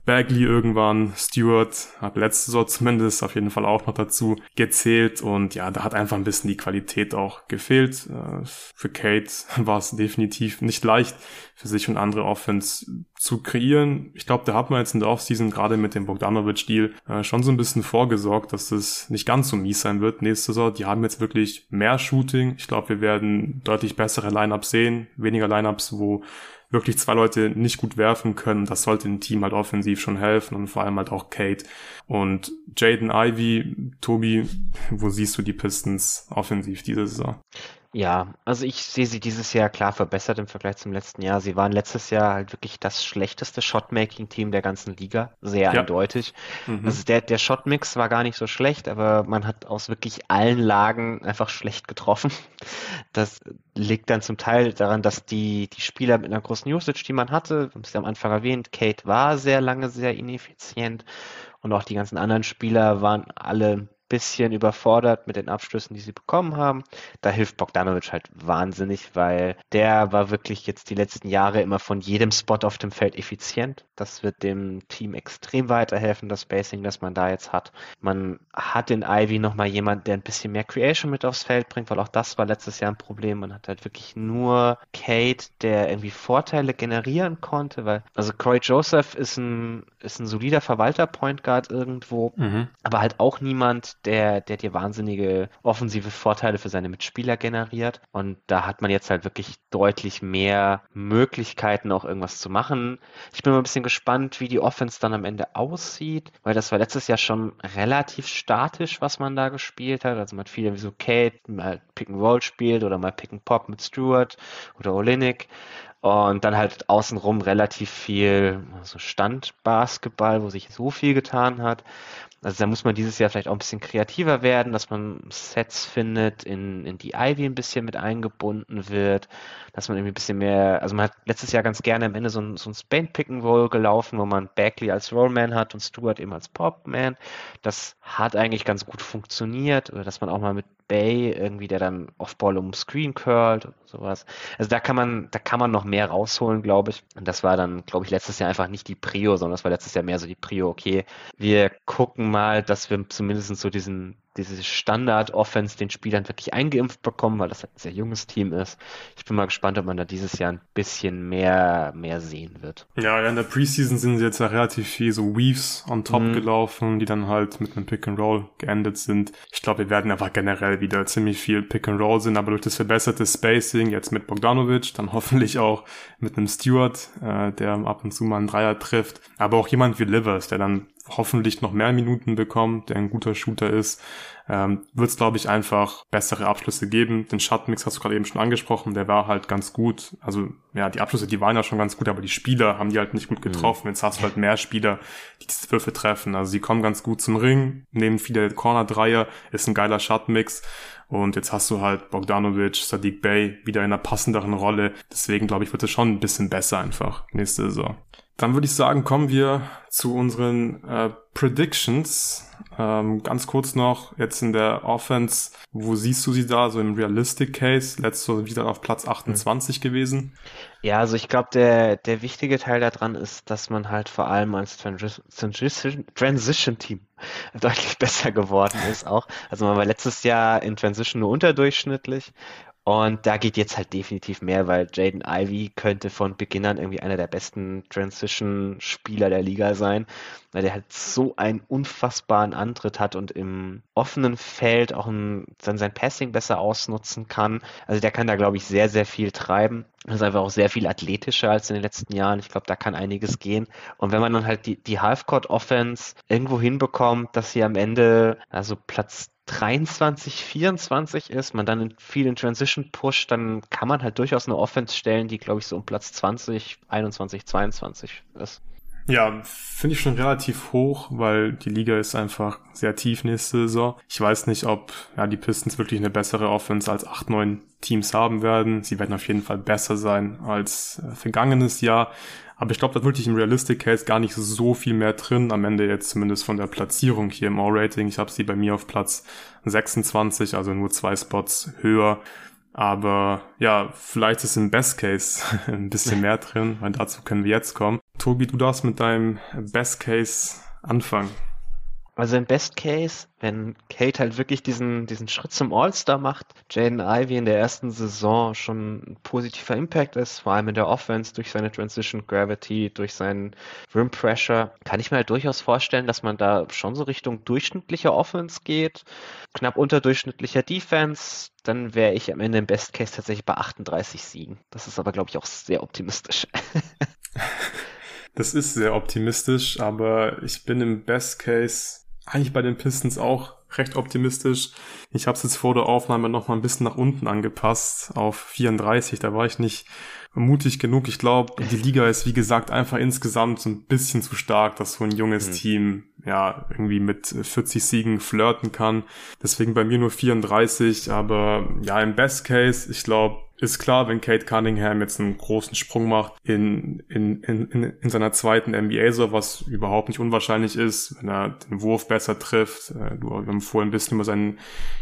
Bagley irgendwann, Stewart hat letzte Saison zumindest auf jeden Fall auch noch dazu gezählt und ja, da hat einfach ein bisschen die Qualität auch gefehlt. Äh, für Kate (laughs) war es definitiv nicht leicht, für sich und andere Offense zu kreieren. Ich glaube, da hat man jetzt in der Offseason gerade mit dem Bogdanovic-Deal äh, schon so ein bisschen vorgesorgt, dass das nicht ganz so mies sein wird nächste Saison. Die haben jetzt wirklich mehr Shooting. Ich glaube, wir werden deutlich bessere Lineups sehen, weniger Lineups, wo wirklich zwei Leute nicht gut werfen können. Das sollte dem Team halt offensiv schon helfen und vor allem halt auch Kate. Und Jaden Ivy, Tobi, wo siehst du die Pistons offensiv diese Saison? Ja, also ich sehe sie dieses Jahr klar verbessert im Vergleich zum letzten Jahr. Sie waren letztes Jahr halt wirklich das schlechteste Shotmaking-Team der ganzen Liga. Sehr ja. eindeutig. Mhm. Also der, der Shotmix war gar nicht so schlecht, aber man hat aus wirklich allen Lagen einfach schlecht getroffen. Das liegt dann zum Teil daran, dass die, die Spieler mit einer großen Usage, die man hatte, wir haben es ja am Anfang erwähnt, Kate war sehr lange sehr ineffizient und auch die ganzen anderen Spieler waren alle bisschen überfordert mit den Abschlüssen, die sie bekommen haben. Da hilft Bogdanovic halt wahnsinnig, weil der war wirklich jetzt die letzten Jahre immer von jedem Spot auf dem Feld effizient. Das wird dem Team extrem weiterhelfen, das Spacing, das man da jetzt hat. Man hat in Ivy nochmal jemand, der ein bisschen mehr Creation mit aufs Feld bringt, weil auch das war letztes Jahr ein Problem. Man hat halt wirklich nur Kate, der irgendwie Vorteile generieren konnte, weil, also Corey Joseph ist ein, ist ein solider Verwalter Point Guard irgendwo, mhm. aber halt auch niemand, der, der dir wahnsinnige offensive Vorteile für seine Mitspieler generiert. Und da hat man jetzt halt wirklich deutlich mehr Möglichkeiten, auch irgendwas zu machen. Ich bin mal ein bisschen gespannt, wie die Offense dann am Ende aussieht, weil das war letztes Jahr schon relativ statisch, was man da gespielt hat. Also man hat viele wie so Kate mal Pick and Roll spielt oder mal Pick and Pop mit Stewart oder Olinik. Und dann halt außenrum relativ viel so Standbasketball, wo sich so viel getan hat. Also da muss man dieses Jahr vielleicht auch ein bisschen kreativer werden, dass man Sets findet, in, in die Ivy ein bisschen mit eingebunden wird, dass man irgendwie ein bisschen mehr, also man hat letztes Jahr ganz gerne am Ende so ein, so ein Spain Pick and Roll gelaufen, wo man Bagley als Rollman hat und Stewart eben als Popman. Das hat eigentlich ganz gut funktioniert, oder dass man auch mal mit Bay irgendwie, der dann Offball um Screen curlt oder sowas. Also da kann man, da kann man noch mehr rausholen, glaube ich. Und das war dann, glaube ich, letztes Jahr einfach nicht die Prio, sondern das war letztes Jahr mehr so die Prio, okay, wir gucken mal, dass wir zumindest so diesen diese Standard-Offense den Spielern wirklich eingeimpft bekommen, weil das halt ein sehr junges Team ist. Ich bin mal gespannt, ob man da dieses Jahr ein bisschen mehr, mehr sehen wird. Ja, in der Preseason sind sie jetzt ja relativ viel so Weaves on top mhm. gelaufen, die dann halt mit einem Pick and Roll geendet sind. Ich glaube, wir werden einfach generell wieder ziemlich viel Pick and Roll sehen, aber durch das verbesserte Spacing, jetzt mit Bogdanovic, dann (laughs) hoffentlich auch mit einem Stewart, äh, der ab und zu mal einen Dreier trifft, aber auch jemand wie Livers, der dann hoffentlich noch mehr Minuten bekommt, der ein guter Shooter ist, ähm, wird es, glaube ich, einfach bessere Abschlüsse geben. Den Shotmix hast du gerade eben schon angesprochen, der war halt ganz gut. Also ja, die Abschlüsse, die waren ja schon ganz gut, aber die Spieler haben die halt nicht gut mhm. getroffen. Mhm. Jetzt hast du halt mehr Spieler, die diese Würfe treffen. Also sie kommen ganz gut zum Ring, nehmen viele Corner-Dreier, ist ein geiler Shotmix. Und jetzt hast du halt Bogdanovic, Sadiq Bey wieder in einer passenderen Rolle. Deswegen glaube ich, wird es schon ein bisschen besser einfach nächste Saison. Dann würde ich sagen, kommen wir zu unseren äh, Predictions. Ähm, ganz kurz noch, jetzt in der Offense, wo siehst du sie da, so im Realistic Case? Letzte wieder auf Platz 28 mhm. gewesen. Ja, also ich glaube, der, der wichtige Teil daran ist, dass man halt vor allem als Transition, Transition Team (laughs) deutlich besser geworden ist auch. Also man war letztes Jahr in Transition nur unterdurchschnittlich und da geht jetzt halt definitiv mehr, weil Jaden Ivy könnte von Beginn an irgendwie einer der besten Transition-Spieler der Liga sein, weil der halt so einen unfassbaren Antritt hat und im offenen Feld auch ein, dann sein Passing besser ausnutzen kann. Also der kann da, glaube ich, sehr, sehr viel treiben. Das ist einfach auch sehr viel athletischer als in den letzten Jahren. Ich glaube, da kann einiges gehen. Und wenn man dann halt die, die Half-Court-Offense irgendwo hinbekommt, dass sie am Ende also Platz 23, 24 ist, man dann in vielen Transition pusht, dann kann man halt durchaus eine Offense stellen, die, glaube ich, so um Platz 20, 21, 22 ist. Ja, finde ich schon relativ hoch, weil die Liga ist einfach sehr tief nächste Saison. Ich weiß nicht, ob ja, die Pistons wirklich eine bessere Offense als 8, 9 Teams haben werden. Sie werden auf jeden Fall besser sein als äh, vergangenes Jahr. Aber ich glaube, da wirklich im Realistic Case gar nicht so viel mehr drin. Am Ende jetzt zumindest von der Platzierung hier im All-Rating. Ich habe sie bei mir auf Platz 26, also nur zwei Spots höher. Aber ja, vielleicht ist im Best Case (laughs) ein bisschen mehr drin, weil dazu können wir jetzt kommen. Tobi, du darfst mit deinem Best Case anfangen. Also im Best Case, wenn Kate halt wirklich diesen, diesen Schritt zum All-Star macht, Jaden Ivy in der ersten Saison schon ein positiver Impact ist, vor allem in der Offense durch seine Transition Gravity, durch seinen Rim Pressure, kann ich mir halt durchaus vorstellen, dass man da schon so Richtung durchschnittlicher Offense geht, knapp unterdurchschnittlicher Defense, dann wäre ich am Ende im Best Case tatsächlich bei 38 Siegen. Das ist aber, glaube ich, auch sehr optimistisch. (laughs) Das ist sehr optimistisch, aber ich bin im Best Case eigentlich bei den Pistons auch recht optimistisch. Ich habe es jetzt vor der Aufnahme noch mal ein bisschen nach unten angepasst auf 34. Da war ich nicht mutig genug. Ich glaube, die Liga ist wie gesagt einfach insgesamt so ein bisschen zu stark, dass so ein junges mhm. Team ja irgendwie mit 40 Siegen flirten kann. Deswegen bei mir nur 34. Aber ja, im Best Case, ich glaube, ist klar, wenn Kate Cunningham jetzt einen großen Sprung macht in, in, in, in seiner zweiten NBA, so was überhaupt nicht unwahrscheinlich ist, wenn er den Wurf besser trifft. Äh, du, wir haben vorhin ein bisschen über seinen,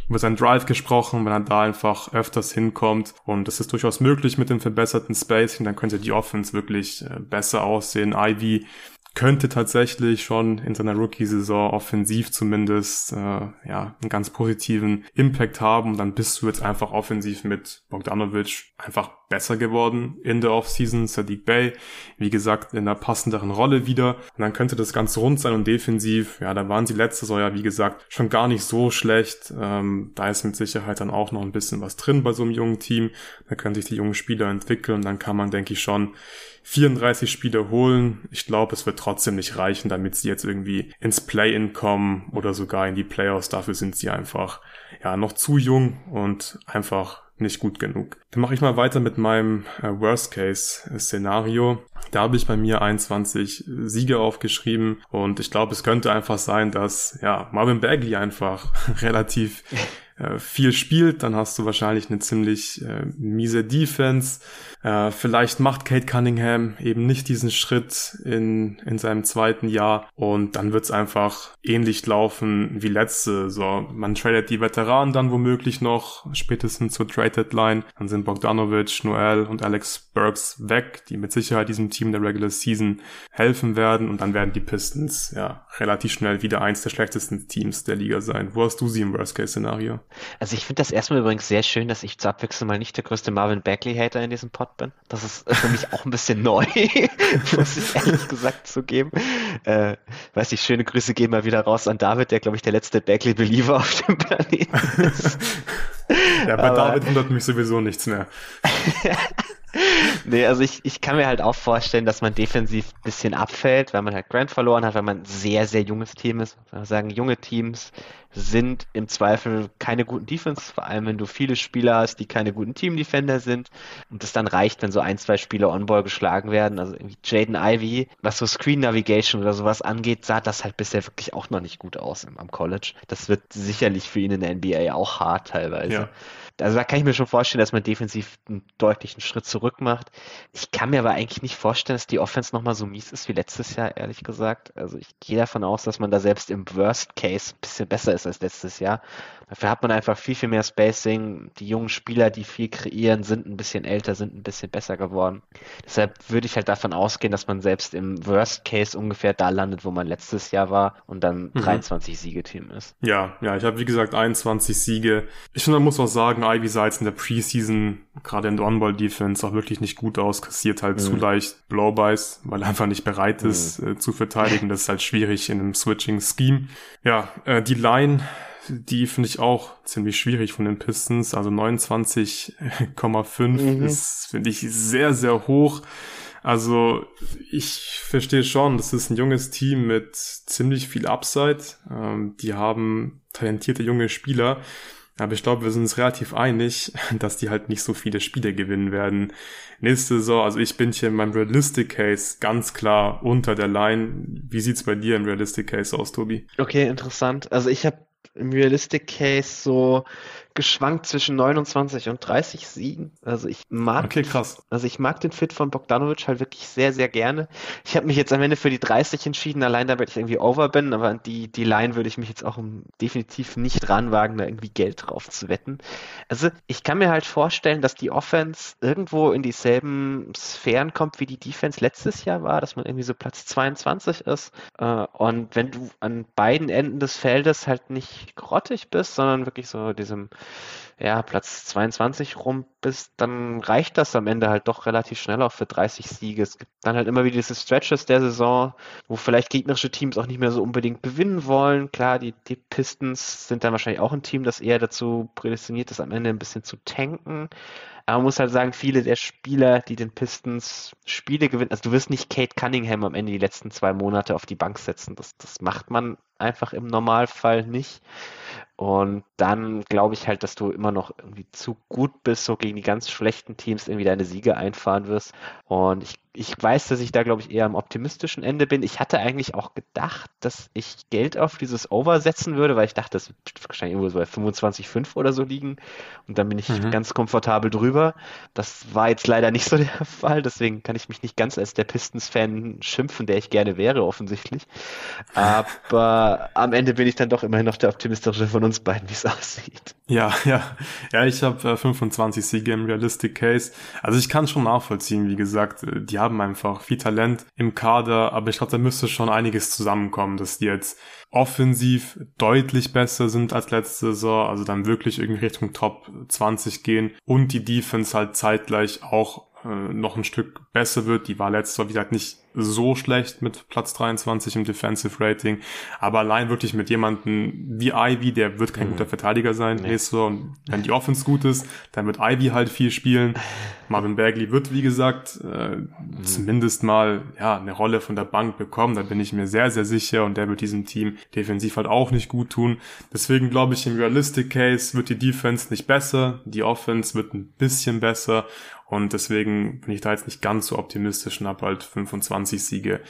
über seinen Drive gesprochen, wenn er da einfach öfters hinkommt. Und das ist durchaus möglich mit dem verbesserten Spacing, dann könnte die Offense wirklich äh, besser aussehen. Ivy könnte tatsächlich schon in seiner Rookie-Saison offensiv zumindest äh, ja einen ganz positiven Impact haben. Und dann bist du jetzt einfach offensiv mit Bogdanovic einfach besser geworden in der Offseason. Sadiq Bay, wie gesagt, in einer passenderen Rolle wieder. Und dann könnte das ganz rund sein und defensiv, ja, da waren sie letztes Jahr ja, wie gesagt, schon gar nicht so schlecht. Ähm, da ist mit Sicherheit dann auch noch ein bisschen was drin bei so einem jungen Team. Da können sich die jungen Spieler entwickeln. Und dann kann man, denke ich, schon 34 Spiele holen. Ich glaube, es wird trotzdem nicht reichen, damit sie jetzt irgendwie ins Play-In kommen oder sogar in die Playoffs. Dafür sind sie einfach ja noch zu jung und einfach nicht gut genug. Dann mache ich mal weiter mit meinem äh, Worst-Case-Szenario. Da habe ich bei mir 21 Siege aufgeschrieben und ich glaube, es könnte einfach sein, dass ja Marvin Bagley einfach (laughs) relativ viel spielt, dann hast du wahrscheinlich eine ziemlich äh, miese Defense. Äh, vielleicht macht Kate Cunningham eben nicht diesen Schritt in, in seinem zweiten Jahr und dann wird's einfach ähnlich laufen wie letzte. So, man tradet die Veteranen dann womöglich noch, spätestens zur Trade Deadline. Dann sind Bogdanovic, Noel und Alex Burks weg, die mit Sicherheit diesem Team der Regular Season helfen werden und dann werden die Pistons ja relativ schnell wieder eins der schlechtesten Teams der Liga sein. Wo hast du sie im Worst-Case-Szenario? Also ich finde das erstmal übrigens sehr schön, dass ich zur Abwechslung mal nicht der größte Marvin Bagley-Hater in diesem Pod bin. Das ist für mich auch ein bisschen neu, (laughs) muss ich ehrlich gesagt zugeben. Äh, weiß ich, schöne Grüße gehen mal wieder raus an David, der glaube ich der letzte Bagley-Believer auf dem Planeten ist. (laughs) ja, bei Aber, David wundert mich sowieso nichts mehr. (laughs) nee, also ich, ich kann mir halt auch vorstellen, dass man defensiv ein bisschen abfällt, weil man halt Grant verloren hat, weil man ein sehr, sehr junges Team ist. Man sagen, junge Teams sind im Zweifel keine guten Defense, vor allem wenn du viele Spieler hast, die keine guten Team-Defender sind und es dann reicht, wenn so ein, zwei Spieler on-ball geschlagen werden. Also irgendwie Jaden Ivy, was so Screen Navigation oder sowas angeht, sah das halt bisher wirklich auch noch nicht gut aus am College. Das wird sicherlich für ihn in der NBA auch hart teilweise. Ja. Also da kann ich mir schon vorstellen, dass man defensiv einen deutlichen Schritt zurück macht. Ich kann mir aber eigentlich nicht vorstellen, dass die Offense nochmal so mies ist wie letztes Jahr, ehrlich gesagt. Also ich gehe davon aus, dass man da selbst im Worst Case ein bisschen besser ist als letztes Jahr. Dafür hat man einfach viel, viel mehr Spacing. Die jungen Spieler, die viel kreieren, sind ein bisschen älter, sind ein bisschen besser geworden. Deshalb würde ich halt davon ausgehen, dass man selbst im Worst Case ungefähr da landet, wo man letztes Jahr war und dann mhm. 23 Siege-Team ist. Ja, ja, ich habe wie gesagt 21 Siege. Ich finde, man muss auch sagen, Ivy sah jetzt in der Preseason, gerade in der On-Ball-Defense, auch wirklich nicht gut aus, kassiert halt mhm. zu leicht Blowbys, weil er einfach nicht bereit ist mhm. äh, zu verteidigen. Das ist halt schwierig in einem Switching-Scheme. Ja, äh, die Line die finde ich auch ziemlich schwierig von den Pistons. Also 29,5 mhm. ist, finde ich, sehr, sehr hoch. Also ich verstehe schon, das ist ein junges Team mit ziemlich viel Upside. Ähm, die haben talentierte junge Spieler. Aber ich glaube, wir sind uns relativ einig, (laughs) dass die halt nicht so viele Spiele gewinnen werden. Nächste Saison, also ich bin hier in meinem Realistic Case ganz klar unter der Line. Wie sieht's bei dir im Realistic Case aus, Tobi? Okay, interessant. Also ich habe im Realistic Case so geschwankt zwischen 29 und 30 Siegen. Also ich mag, okay, krass. Also ich mag den Fit von Bogdanovic halt wirklich sehr, sehr gerne. Ich habe mich jetzt am Ende für die 30 entschieden, allein damit ich irgendwie over bin, aber die, die Line würde ich mich jetzt auch definitiv nicht ranwagen, da irgendwie Geld drauf zu wetten. Also ich kann mir halt vorstellen, dass die Offense irgendwo in dieselben Sphären kommt, wie die Defense letztes Jahr war, dass man irgendwie so Platz 22 ist. Äh, und wenn du an beiden Enden des Feldes halt nicht grottig bist, sondern wirklich so diesem ja, Platz 22 rum bist, dann reicht das am Ende halt doch relativ schnell auch für 30 Siege. Es gibt dann halt immer wieder diese Stretches der Saison, wo vielleicht gegnerische Teams auch nicht mehr so unbedingt gewinnen wollen. Klar, die, die Pistons sind dann wahrscheinlich auch ein Team, das eher dazu prädestiniert ist, am Ende ein bisschen zu tanken. Aber man muss halt sagen, viele der Spieler, die den Pistons Spiele gewinnen, also du wirst nicht Kate Cunningham am Ende die letzten zwei Monate auf die Bank setzen. Das, das macht man einfach im Normalfall nicht. Und dann glaube ich halt, dass du immer noch irgendwie zu gut bist, so gegen die ganz schlechten Teams irgendwie deine Siege einfahren wirst. Und ich ich weiß, dass ich da, glaube ich, eher am optimistischen Ende bin. Ich hatte eigentlich auch gedacht, dass ich Geld auf dieses Over setzen würde, weil ich dachte, das wird wahrscheinlich irgendwo so bei 25,5 oder so liegen. Und dann bin ich mhm. ganz komfortabel drüber. Das war jetzt leider nicht so (laughs) der Fall. Deswegen kann ich mich nicht ganz als der Pistons-Fan schimpfen, der ich gerne wäre, offensichtlich. Aber am Ende bin ich dann doch immerhin noch der optimistische von uns beiden, wie es (laughs) aussieht. Ja, ja. Ja, ich habe äh, 25 Siege im Realistic Case. Also ich kann schon nachvollziehen, wie gesagt, äh, die haben haben einfach viel Talent im Kader, aber ich glaube, da müsste schon einiges zusammenkommen, dass die jetzt offensiv deutlich besser sind als letzte Saison, also dann wirklich irgendwie Richtung Top 20 gehen und die Defense halt zeitgleich auch äh, noch ein Stück besser wird. Die war letztes Jahr, wie gesagt, nicht so schlecht mit Platz 23 im Defensive Rating. Aber allein wirklich mit jemandem wie Ivy, der wird kein mhm. guter Verteidiger sein nee. nächstes Jahr. Und wenn die Offense gut ist, dann wird Ivy halt viel spielen. Marvin Bagley wird, wie gesagt, äh, mhm. zumindest mal ja eine Rolle von der Bank bekommen. Da bin ich mir sehr, sehr sicher. Und der wird diesem Team defensiv halt auch nicht gut tun. Deswegen glaube ich, im Realistic Case wird die Defense nicht besser. Die Offense wird ein bisschen besser. Und deswegen bin ich da jetzt nicht ganz so optimistisch und habe halt 25 Siege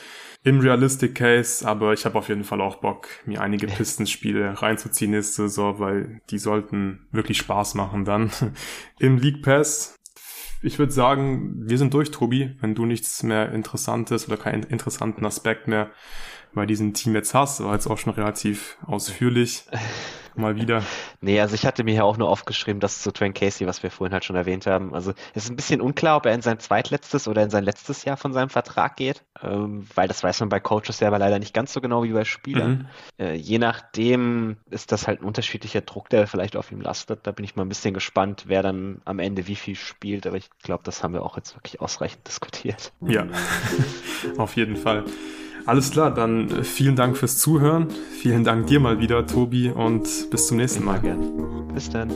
im Realistic Case. Aber ich habe auf jeden Fall auch Bock, mir einige Pistons-Spiele reinzuziehen nächste Saison, weil die sollten wirklich Spaß machen dann. (laughs) Im League Pass ich würde sagen, wir sind durch, Tobi. Wenn du nichts mehr Interessantes oder keinen interessanten Aspekt mehr bei diesem Team jetzt hast, war jetzt auch schon relativ ausführlich. (laughs) Mal wieder. Nee, also ich hatte mir ja auch nur aufgeschrieben, dass zu Twain Casey, was wir vorhin halt schon erwähnt haben. Also es ist ein bisschen unklar, ob er in sein zweitletztes oder in sein letztes Jahr von seinem Vertrag geht, ähm, weil das weiß man bei Coaches selber leider nicht ganz so genau wie bei Spielern. Mhm. Äh, je nachdem ist das halt ein unterschiedlicher Druck, der vielleicht auf ihm lastet. Da bin ich mal ein bisschen gespannt, wer dann am Ende wie viel spielt, aber ich glaube, das haben wir auch jetzt wirklich ausreichend diskutiert. Ja, (laughs) auf jeden Fall. Alles klar, dann äh, vielen Dank fürs Zuhören. Vielen Dank dir mal wieder, Tobi, und bis zum nächsten Mal. Gerne. Bis dann.